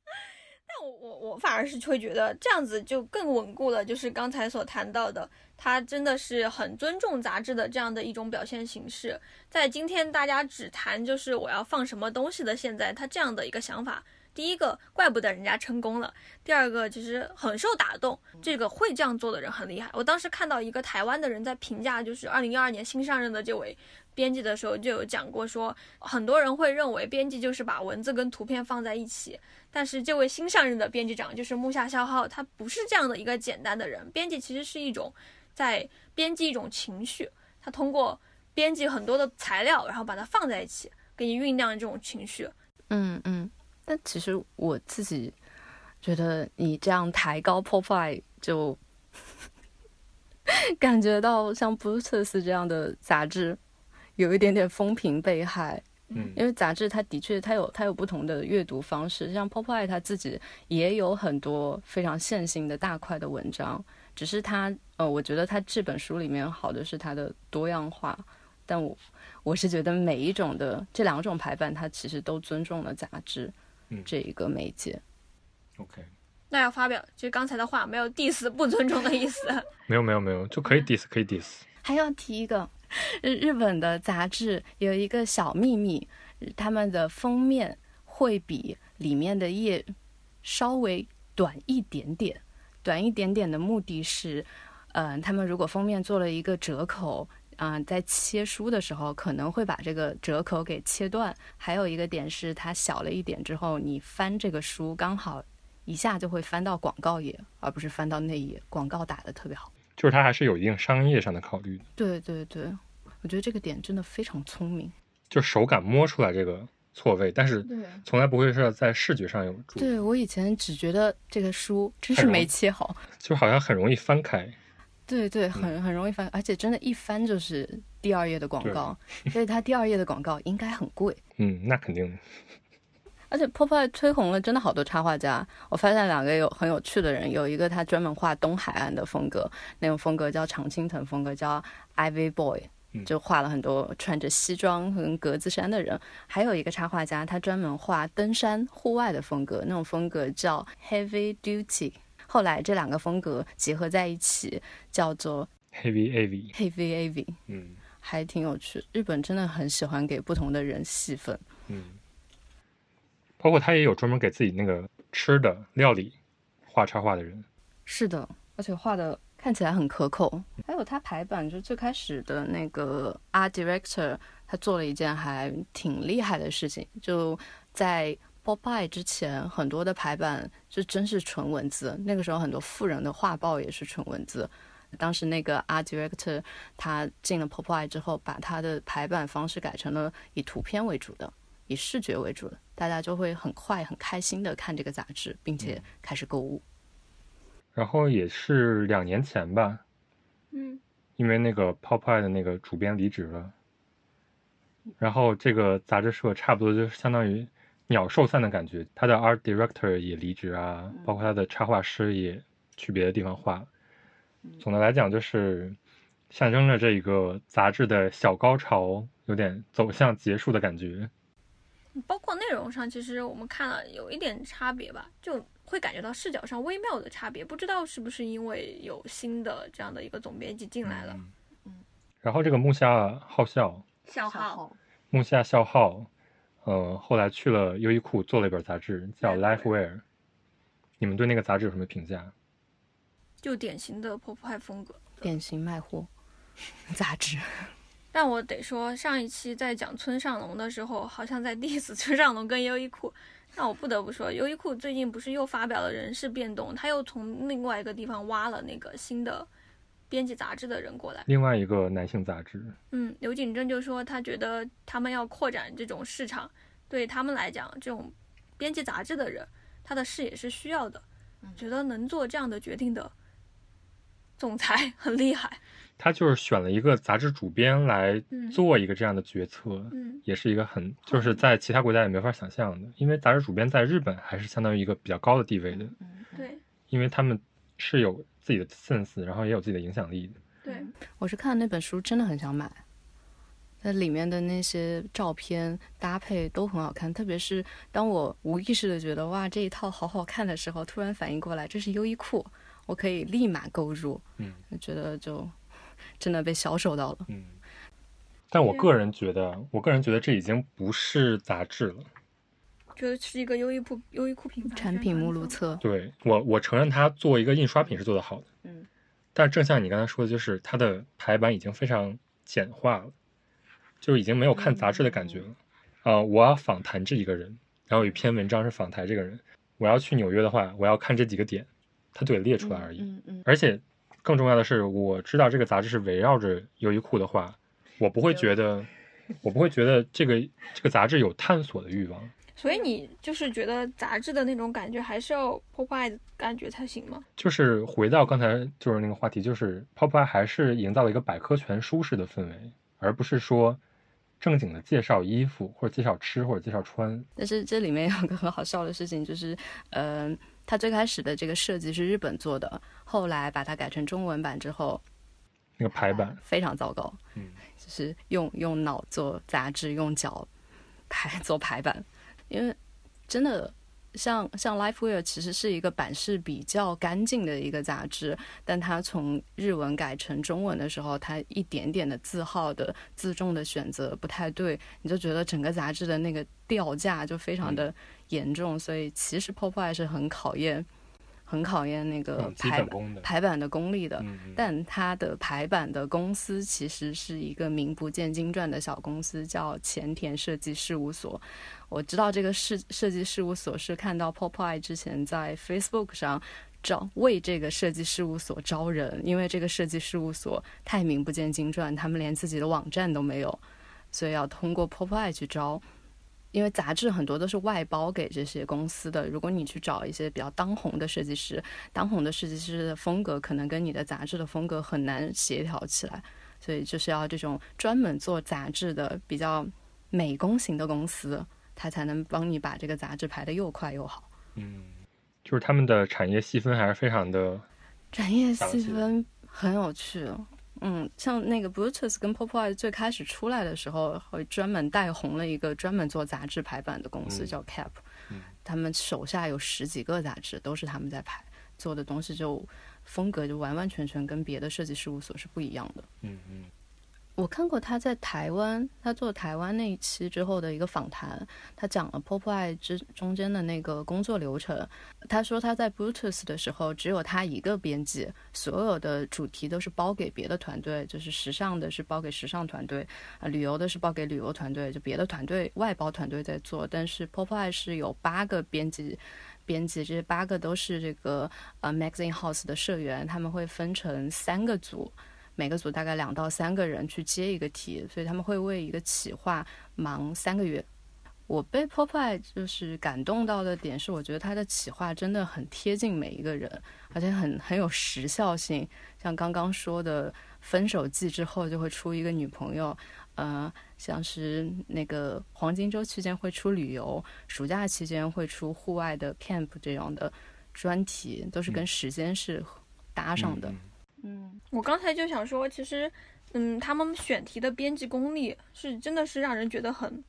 但我我我反而是会觉得这样子就更稳固了，就是刚才所谈到的，他真的是很尊重杂志的这样的一种表现形式。在今天大家只谈就是我要放什么东西的现在，他这样的一个想法，第一个怪不得人家成功了，第二个其实很受打动，这个会这样做的人很厉害。我当时看到一个台湾的人在评价，就是二零一二年新上任的这位编辑的时候，就有讲过说，很多人会认为编辑就是把文字跟图片放在一起，但是这位新上任的编辑长就是木下消浩，他不是这样的一个简单的人。编辑其实是一种在编辑一种情绪，他通过编辑很多的材料，然后把它放在一起，给你酝酿这种情绪。嗯嗯，但其实我自己觉得你这样抬高 profile 就 感觉到像 Bluetooth 这样的杂志有一点点风评被害。嗯因为杂志它的确它有它有不同的阅读方式，像 Popeye 它自己也有很多非常线性的大块的文章，只是它呃，我觉得它这本书里面好的是它的多样化，但我我是觉得每一种的这两种排版，它其实都尊重了杂志嗯这一个媒介。OK，那要发表，就是刚才的话没有 diss 不尊重的意思。没有没有没有，就可以 diss 可以 diss。还要提一个，日日本的杂志有一个小秘密，他们的封面会比里面的页稍微短一点点。短一点点的目的是，嗯、他们如果封面做了一个折口，嗯、在切书的时候可能会把这个折口给切断。还有一个点是，它小了一点之后，你翻这个书刚好一下就会翻到广告页，而不是翻到内页。广告打得特别好。就是它还是有一定商业上的考虑的，对对对，我觉得这个点真的非常聪明。就是手感摸出来这个错位，但是，从来不会是在视觉上有注意，对我以前只觉得这个书真是没切好，就好像很容易翻开。对对，很很容易翻，而且真的，一翻就是第二页的广告，所以它第二页的广告应该很贵。嗯，那肯定的。而且 Popeye 推红了真的好多插画家，我发现两个有很有趣的人，有一个他专门画东海岸的风格，那种风格叫常青藤风格，叫 Ivy Boy，嗯就画了很多穿着西装和格子衫的人。还有一个插画家，他专门画登山户外的风格，那种风格叫 Heavy Duty。后来这两个风格结合在一起，叫做 Heavy AV，Heavy AV，嗯还挺有趣。日本真的很喜欢给不同的人细分。嗯。包括他也有专门给自己那个吃的料理画插画的人。是的，而且画的看起来很可口。还有他排版，就最开始的那个 art director，他做了一件还挺厉害的事情，就在 Popeye 之前，很多的排版是真是纯文字。那个时候很多富人的画报也是纯文字。当时那个 art director 他进了 Popeye 之后，把他的排版方式改成了以图片为主的，以视觉为主的，大家就会很快很开心的看这个杂志，并且开始购物。然后也是两年前吧，嗯，因为那个 Popeye 的那个主编离职了，然后这个杂志社差不多就是相当于鸟兽散的感觉，他的 art director 也离职啊，包括他的插画师也去别的地方画。总的来讲，就是象征着这一个杂志的小高潮有点走向结束的感觉。包括内容上，其实我们看了有一点差别吧，就会感觉到视角上微妙的差别。不知道是不是因为有新的这样的一个总编辑进来了。然后这个木下浩孝，小号，木下孝浩，呃，后来去了优衣库做了一本杂志叫 Lifewear。你们对那个杂志有什么评价？就典型的 pop 派风格，典型卖货杂志。但我得说，上一期在讲村上隆的时候，好像在 diss 村上隆跟优衣库。那我不得不说，优衣库最近不是又发表了人事变动，他又从另外一个地方挖了那个新的编辑杂志的人过来。另外一个男性杂志，嗯，刘景正就说他觉得他们要扩展这种市场，对他们来讲，这种编辑杂志的人，他的视野是需要的。觉得能做这样的决定的。总裁 很厉害，他就是选了一个杂志主编来做一个这样的决策，嗯，也是一个很就是在其他国家也没法想象的，因为杂志主编在日本还是相当于一个比较高的地位的，对，因为他们是有自己的 sense，然后也有自己的影响力的。对，我是看那本书真的很想买，那里面的那些照片搭配都很好看，特别是当我无意识的觉得哇这一套好好看的时候，突然反应过来这是优衣库。我可以立马购入，嗯，觉得就真的被销售到了，嗯。但我个人觉得，我个人觉得这已经不是杂志了，觉得是一个优衣库优衣库品牌产品目录册。对我，我承认它作为一个印刷品是做得好的，嗯。但正像你刚才说的，就是它的排版已经非常简化了，就已经没有看杂志的感觉了。啊，我要访谈这一个人，然后有一篇文章是访谈这个人。我要去纽约的话，我要看这几个点。它就给列出来而已，嗯嗯。而且更重要的是，我知道这个杂志是围绕着优衣库的话，我不会觉得，我不会觉得这个这个杂志有探索的欲望。所以你就是觉得杂志的那种感觉还是要 Popeye 感觉才行吗？就是回到刚才就是那个话题，就是 Popeye 还是营造了一个百科全书式的氛围，而不是说正经的介绍衣服或者介绍吃或者介绍穿。但是这里面有个很好笑的事情，就是嗯。他最开始的这个设计是日本做的，后来把它改成中文版之后，那个排版非常糟糕。嗯，就是用用脑做杂志，用脚排 做排版，因为真的像像 Lifewear 其实是一个版式比较干净的一个杂志，但它从日文改成中文的时候，它一点点的字号的字重的选择不太对，你就觉得整个杂志的那个掉价就非常的。严重，所以其实 Popeye 是很考验、很考验那个排排版的功力的。但它的排版的公司其实是一个名不见经传的小公司，叫前田设计事务所。我知道这个设设计事务所是看到 Popeye 之前在 Facebook 上招为这个设计事务所招人，因为这个设计事务所太名不见经传，他们连自己的网站都没有，所以要通过 Popeye 去招。因为杂志很多都是外包给这些公司的，如果你去找一些比较当红的设计师，当红的设计师的风格可能跟你的杂志的风格很难协调起来，所以就是要这种专门做杂志的比较美工型的公司，它才能帮你把这个杂志排得又快又好。嗯，就是他们的产业细分还是非常的，产业细分很有趣。嗯，像那个 Brutus 跟 Popeye 最开始出来的时候，会专门带红了一个专门做杂志排版的公司，叫 Cap。他们手下有十几个杂志，都是他们在排，做的东西就风格就完完全全跟别的设计事务所是不一样的。嗯嗯。我看过他在台湾，他做台湾那一期之后的一个访谈，他讲了 Pop Eye 之中间的那个工作流程。他说他在 Brutus 的时候只有他一个编辑，所有的主题都是包给别的团队，就是时尚的是包给时尚团队，啊，旅游的是包给旅游团队，就别的团队外包团队在做。但是 Pop Eye 是有八个编辑，编辑这八个都是这个呃 Magazine House 的社员，他们会分成三个组。每个组大概两到三个人去接一个题，所以他们会为一个企划忙三个月。我被 Popeye 就是感动到的点是，我觉得他的企划真的很贴近每一个人，而且很很有时效性。像刚刚说的，分手季之后就会出一个女朋友，呃，像是那个黄金周期间会出旅游，暑假期间会出户外的 camp 这样的专题，都是跟时间是搭上的。嗯，我刚才就想说，其实，嗯，他们选题的编辑功力是真的是让人觉得很，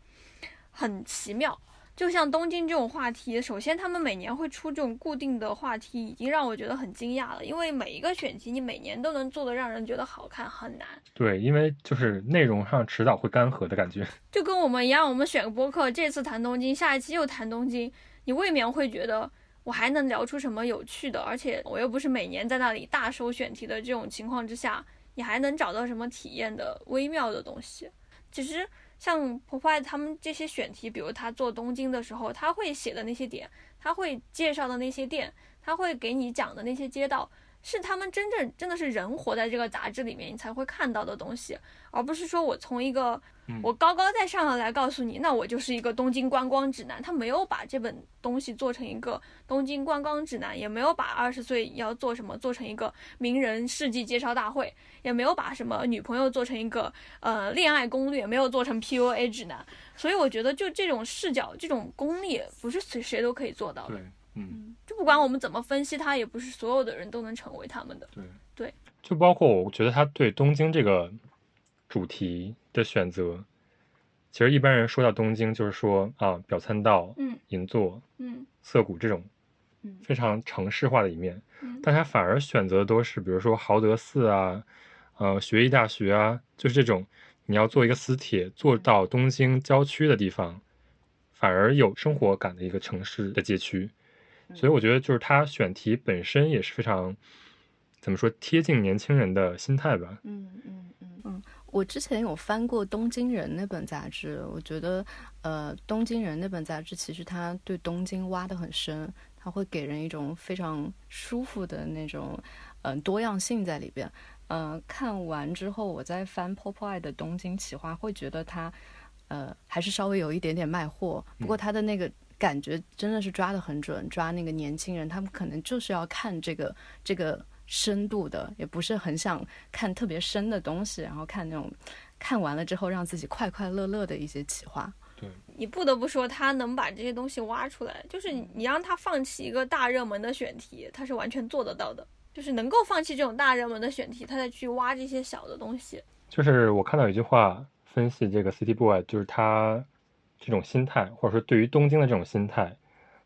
很奇妙。就像东京这种话题，首先他们每年会出这种固定的话题，已经让我觉得很惊讶了。因为每一个选题，你每年都能做的让人觉得好看，很难。对，因为就是内容上迟早会干涸的感觉。就跟我们一样，我们选个播客，这次谈东京，下一期又谈东京，你未免会觉得。我还能聊出什么有趣的？而且我又不是每年在那里大收选题的这种情况之下，你还能找到什么体验的微妙的东西？其实像 p o p i 他们这些选题，比如他做东京的时候，他会写的那些点，他会介绍的那些店，他会给你讲的那些街道。是他们真正真的是人活在这个杂志里面，你才会看到的东西，而不是说我从一个我高高在上的来告诉你，那我就是一个东京观光指南。他没有把这本东西做成一个东京观光指南，也没有把二十岁要做什么做成一个名人事迹介绍大会，也没有把什么女朋友做成一个呃恋爱攻略，没有做成 PUA 指南。所以我觉得就这种视角、这种功力，不是谁谁都可以做到的。嗯，就不管我们怎么分析，它也不是所有的人都能成为他们的。对对，就包括我觉得他对东京这个主题的选择，其实一般人说到东京，就是说啊，表参道、嗯，银座、嗯，涩谷这种，嗯，非常城市化的一面。嗯，但他反而选择的都是，比如说豪德寺啊，呃，学艺大学啊，就是这种你要坐一个私铁坐到东京郊区的地方，反而有生活感的一个城市的街区。所以我觉得，就是他选题本身也是非常，怎么说，贴近年轻人的心态吧。嗯嗯嗯嗯。我之前有翻过《东京人》那本杂志，我觉得，呃，《东京人》那本杂志其实他对东京挖的很深，他会给人一种非常舒服的那种，嗯，多样性在里边。嗯，看完之后，我再翻 Popeye 的《东京企划》，会觉得他，呃，还是稍微有一点点卖货。不过他的那个。感觉真的是抓得很准，抓那个年轻人，他们可能就是要看这个这个深度的，也不是很想看特别深的东西，然后看那种看完了之后让自己快快乐乐的一些企划。对，你不得不说他能把这些东西挖出来，就是你让他放弃一个大热门的选题，他是完全做得到的，就是能够放弃这种大热门的选题，他再去挖这些小的东西。就是我看到一句话分析这个 City Boy，就是他。这种心态，或者说对于东京的这种心态，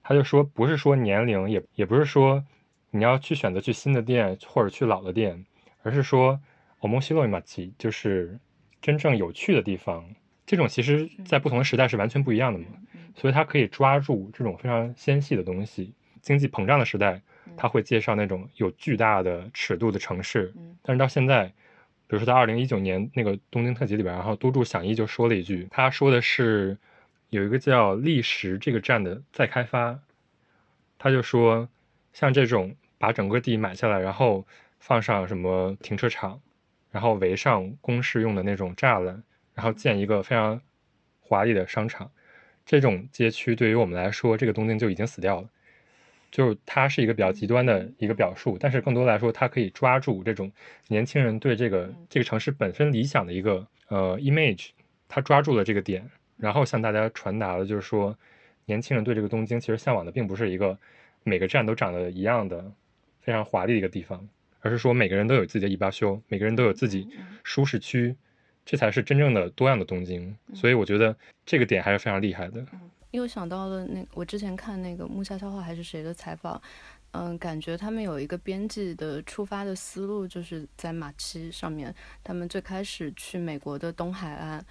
他就说不是说年龄，也也不是说你要去选择去新的店或者去老的店，而是说我们西洛伊马奇就是真正有趣的地方。这种其实在不同的时代是完全不一样的嘛，所以他可以抓住这种非常纤细的东西。经济膨胀的时代，他会介绍那种有巨大的尺度的城市，但是到现在。比如说，在二零一九年那个东京特辑里边，然后都筑响一就说了一句，他说的是。有一个叫历时这个站的再开发，他就说，像这种把整个地买下来，然后放上什么停车场，然后围上公事用的那种栅栏，然后建一个非常华丽的商场，这种街区对于我们来说，这个东京就已经死掉了。就是它是一个比较极端的一个表述，但是更多来说，它可以抓住这种年轻人对这个这个城市本身理想的一个呃 image，他抓住了这个点。然后向大家传达的就是说，年轻人对这个东京其实向往的并不是一个每个站都长得一样的非常华丽的一个地方，而是说每个人都有自己的一巴修，每个人都有自己舒适区，这才是真正的多样的东京。所以我觉得这个点还是非常厉害的。又想到了那我之前看那个木下消化还是谁的采访，嗯，感觉他们有一个编辑的出发的思路，就是在马七上面，他们最开始去美国的东海岸，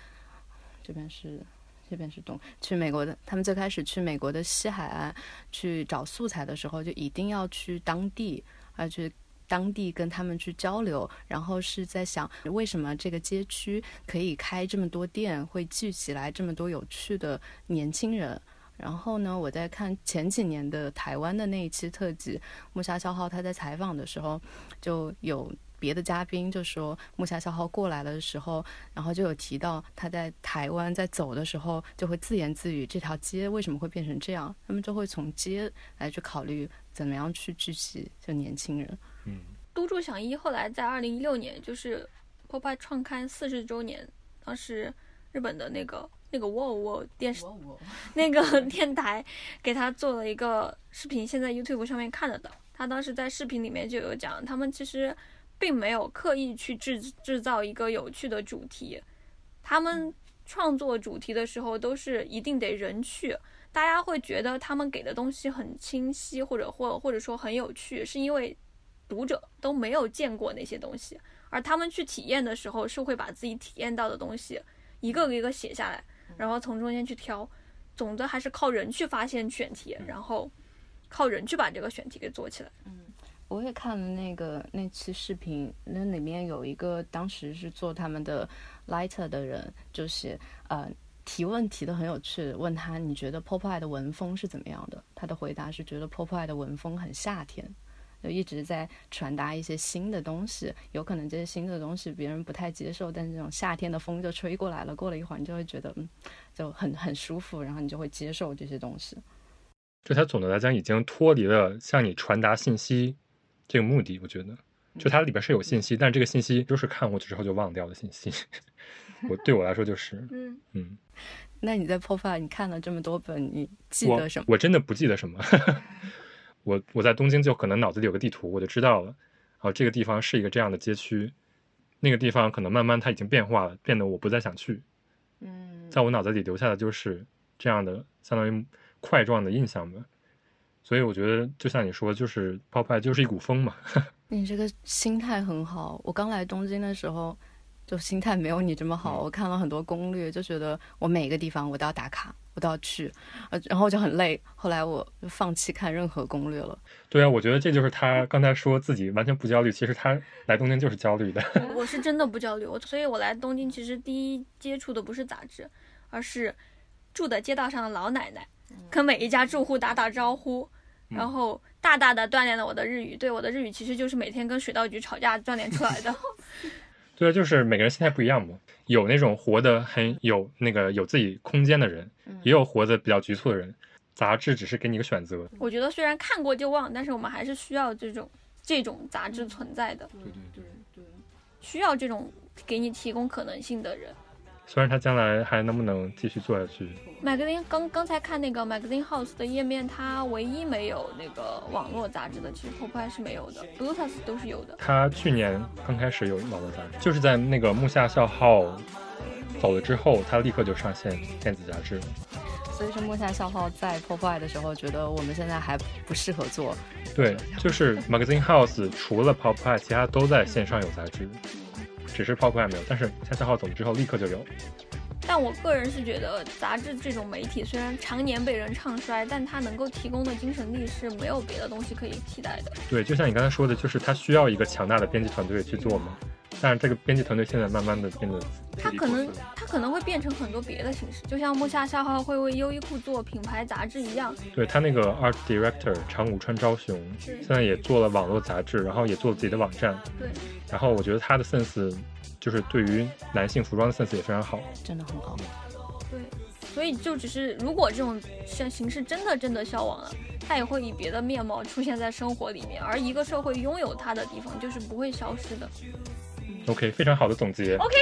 这边是。这边是东，去美国的。他们最开始去美国的西海岸去找素材的时候，就一定要去当地，而去当地跟他们去交流。然后是在想，为什么这个街区可以开这么多店，会聚起来这么多有趣的年轻人。然后呢，我在看前几年的台湾的那一期特辑，木下消耗他在采访的时候就有。别的嘉宾就说木下孝浩过来的时候，然后就有提到他在台湾在走的时候就会自言自语：这条街为什么会变成这样？他们就会从街来去考虑怎么样去聚集就年轻人。嗯，都筑响一后来在二零一六年就是 Pop 创刊四十周年，当时日本的那个那个沃沃电视那个电台给他做了一个视频，现在 YouTube 上面看得到。他当时在视频里面就有讲，他们其实。并没有刻意去制制造一个有趣的主题，他们创作主题的时候都是一定得人去，大家会觉得他们给的东西很清晰，或者或或者说很有趣，是因为读者都没有见过那些东西，而他们去体验的时候是会把自己体验到的东西一个一个写下来，然后从中间去挑，总的还是靠人去发现选题，然后靠人去把这个选题给做起来。嗯。我也看了那个那期视频，那里面有一个当时是做他们的 lighter 的人，就是呃提问提的很有趣，问他你觉得 pop eye 的文风是怎么样的？他的回答是觉得 pop eye 的文风很夏天，就一直在传达一些新的东西，有可能这些新的东西别人不太接受，但是这种夏天的风就吹过来了，过了一会儿你就会觉得嗯就很很舒服，然后你就会接受这些东西。就它总的来讲已经脱离了向你传达信息。这个目的，我觉得，就它里边是有信息，但这个信息都是看过去之后就忘掉的信息。我对我来说就是，嗯嗯。那你在 Pop 你看了这么多本，你记得什么？我真的不记得什么。我我在东京就可能脑子里有个地图，我就知道了。哦，这个地方是一个这样的街区，那个地方可能慢慢它已经变化了，变得我不再想去。嗯，在我脑子里留下的就是这样的，相当于块状的印象吧。所以我觉得，就像你说，就是 pop 就是一股风嘛。你这个心态很好。我刚来东京的时候，就心态没有你这么好。我看了很多攻略，就觉得我每一个地方我都要打卡，我都要去，呃，然后就很累。后来我就放弃看任何攻略了。对啊，我觉得这就是他刚才说自己完全不焦虑，其实他来东京就是焦虑的。我是真的不焦虑，我所以我来东京其实第一接触的不是杂志，而是住的街道上的老奶奶，跟每一家住户打打招呼。然后大大的锻炼了我的日语，对我的日语其实就是每天跟水稻局吵架锻炼出来的。对啊，就是每个人心态不一样嘛，有那种活得很有那个有自己空间的人，也有活得比较局促的人。杂志只是给你一个选择。我觉得虽然看过就忘，但是我们还是需要这种这种杂志存在的。对对对对，需要这种给你提供可能性的人。虽然他将来还能不能继续做下去，Magazine 刚刚才看那个 Magazine House 的页面，它唯一没有那个网络杂志的，其实 p o p e 是没有的 b l u t o o t h 都是有的。他去年刚开始有网络杂志，就是在那个木下孝号走了之后，他立刻就上线电子杂志了。所以说木下孝号在 p o p e 的时候，觉得我们现在还不适合做。对，就是 Magazine House 除了 p o p e 其他都在线上有杂志。只是泡泡还没有，但是下下号走了之后立刻就有。但我个人是觉得，杂志这种媒体虽然常年被人唱衰，但它能够提供的精神力是没有别的东西可以替代的。对，就像你刚才说的，就是它需要一个强大的编辑团队去做嘛。但是这个编辑团队现在慢慢的变得，它可能它可能会变成很多别的形式，就像木下夏号会为优衣库做品牌杂志一样。对他那个 art director 长谷川昭雄，现在也做了网络杂志，然后也做了自己的网站。对，然后我觉得他的 sense 就是对于男性服装的 sense 也非常好。真的很好对所以就只是如果这种像形式真的真的消亡了它也会以别的面貌出现在生活里面而一个社会拥有它的地方就是不会消失的。Ok 非常好的总结。Ok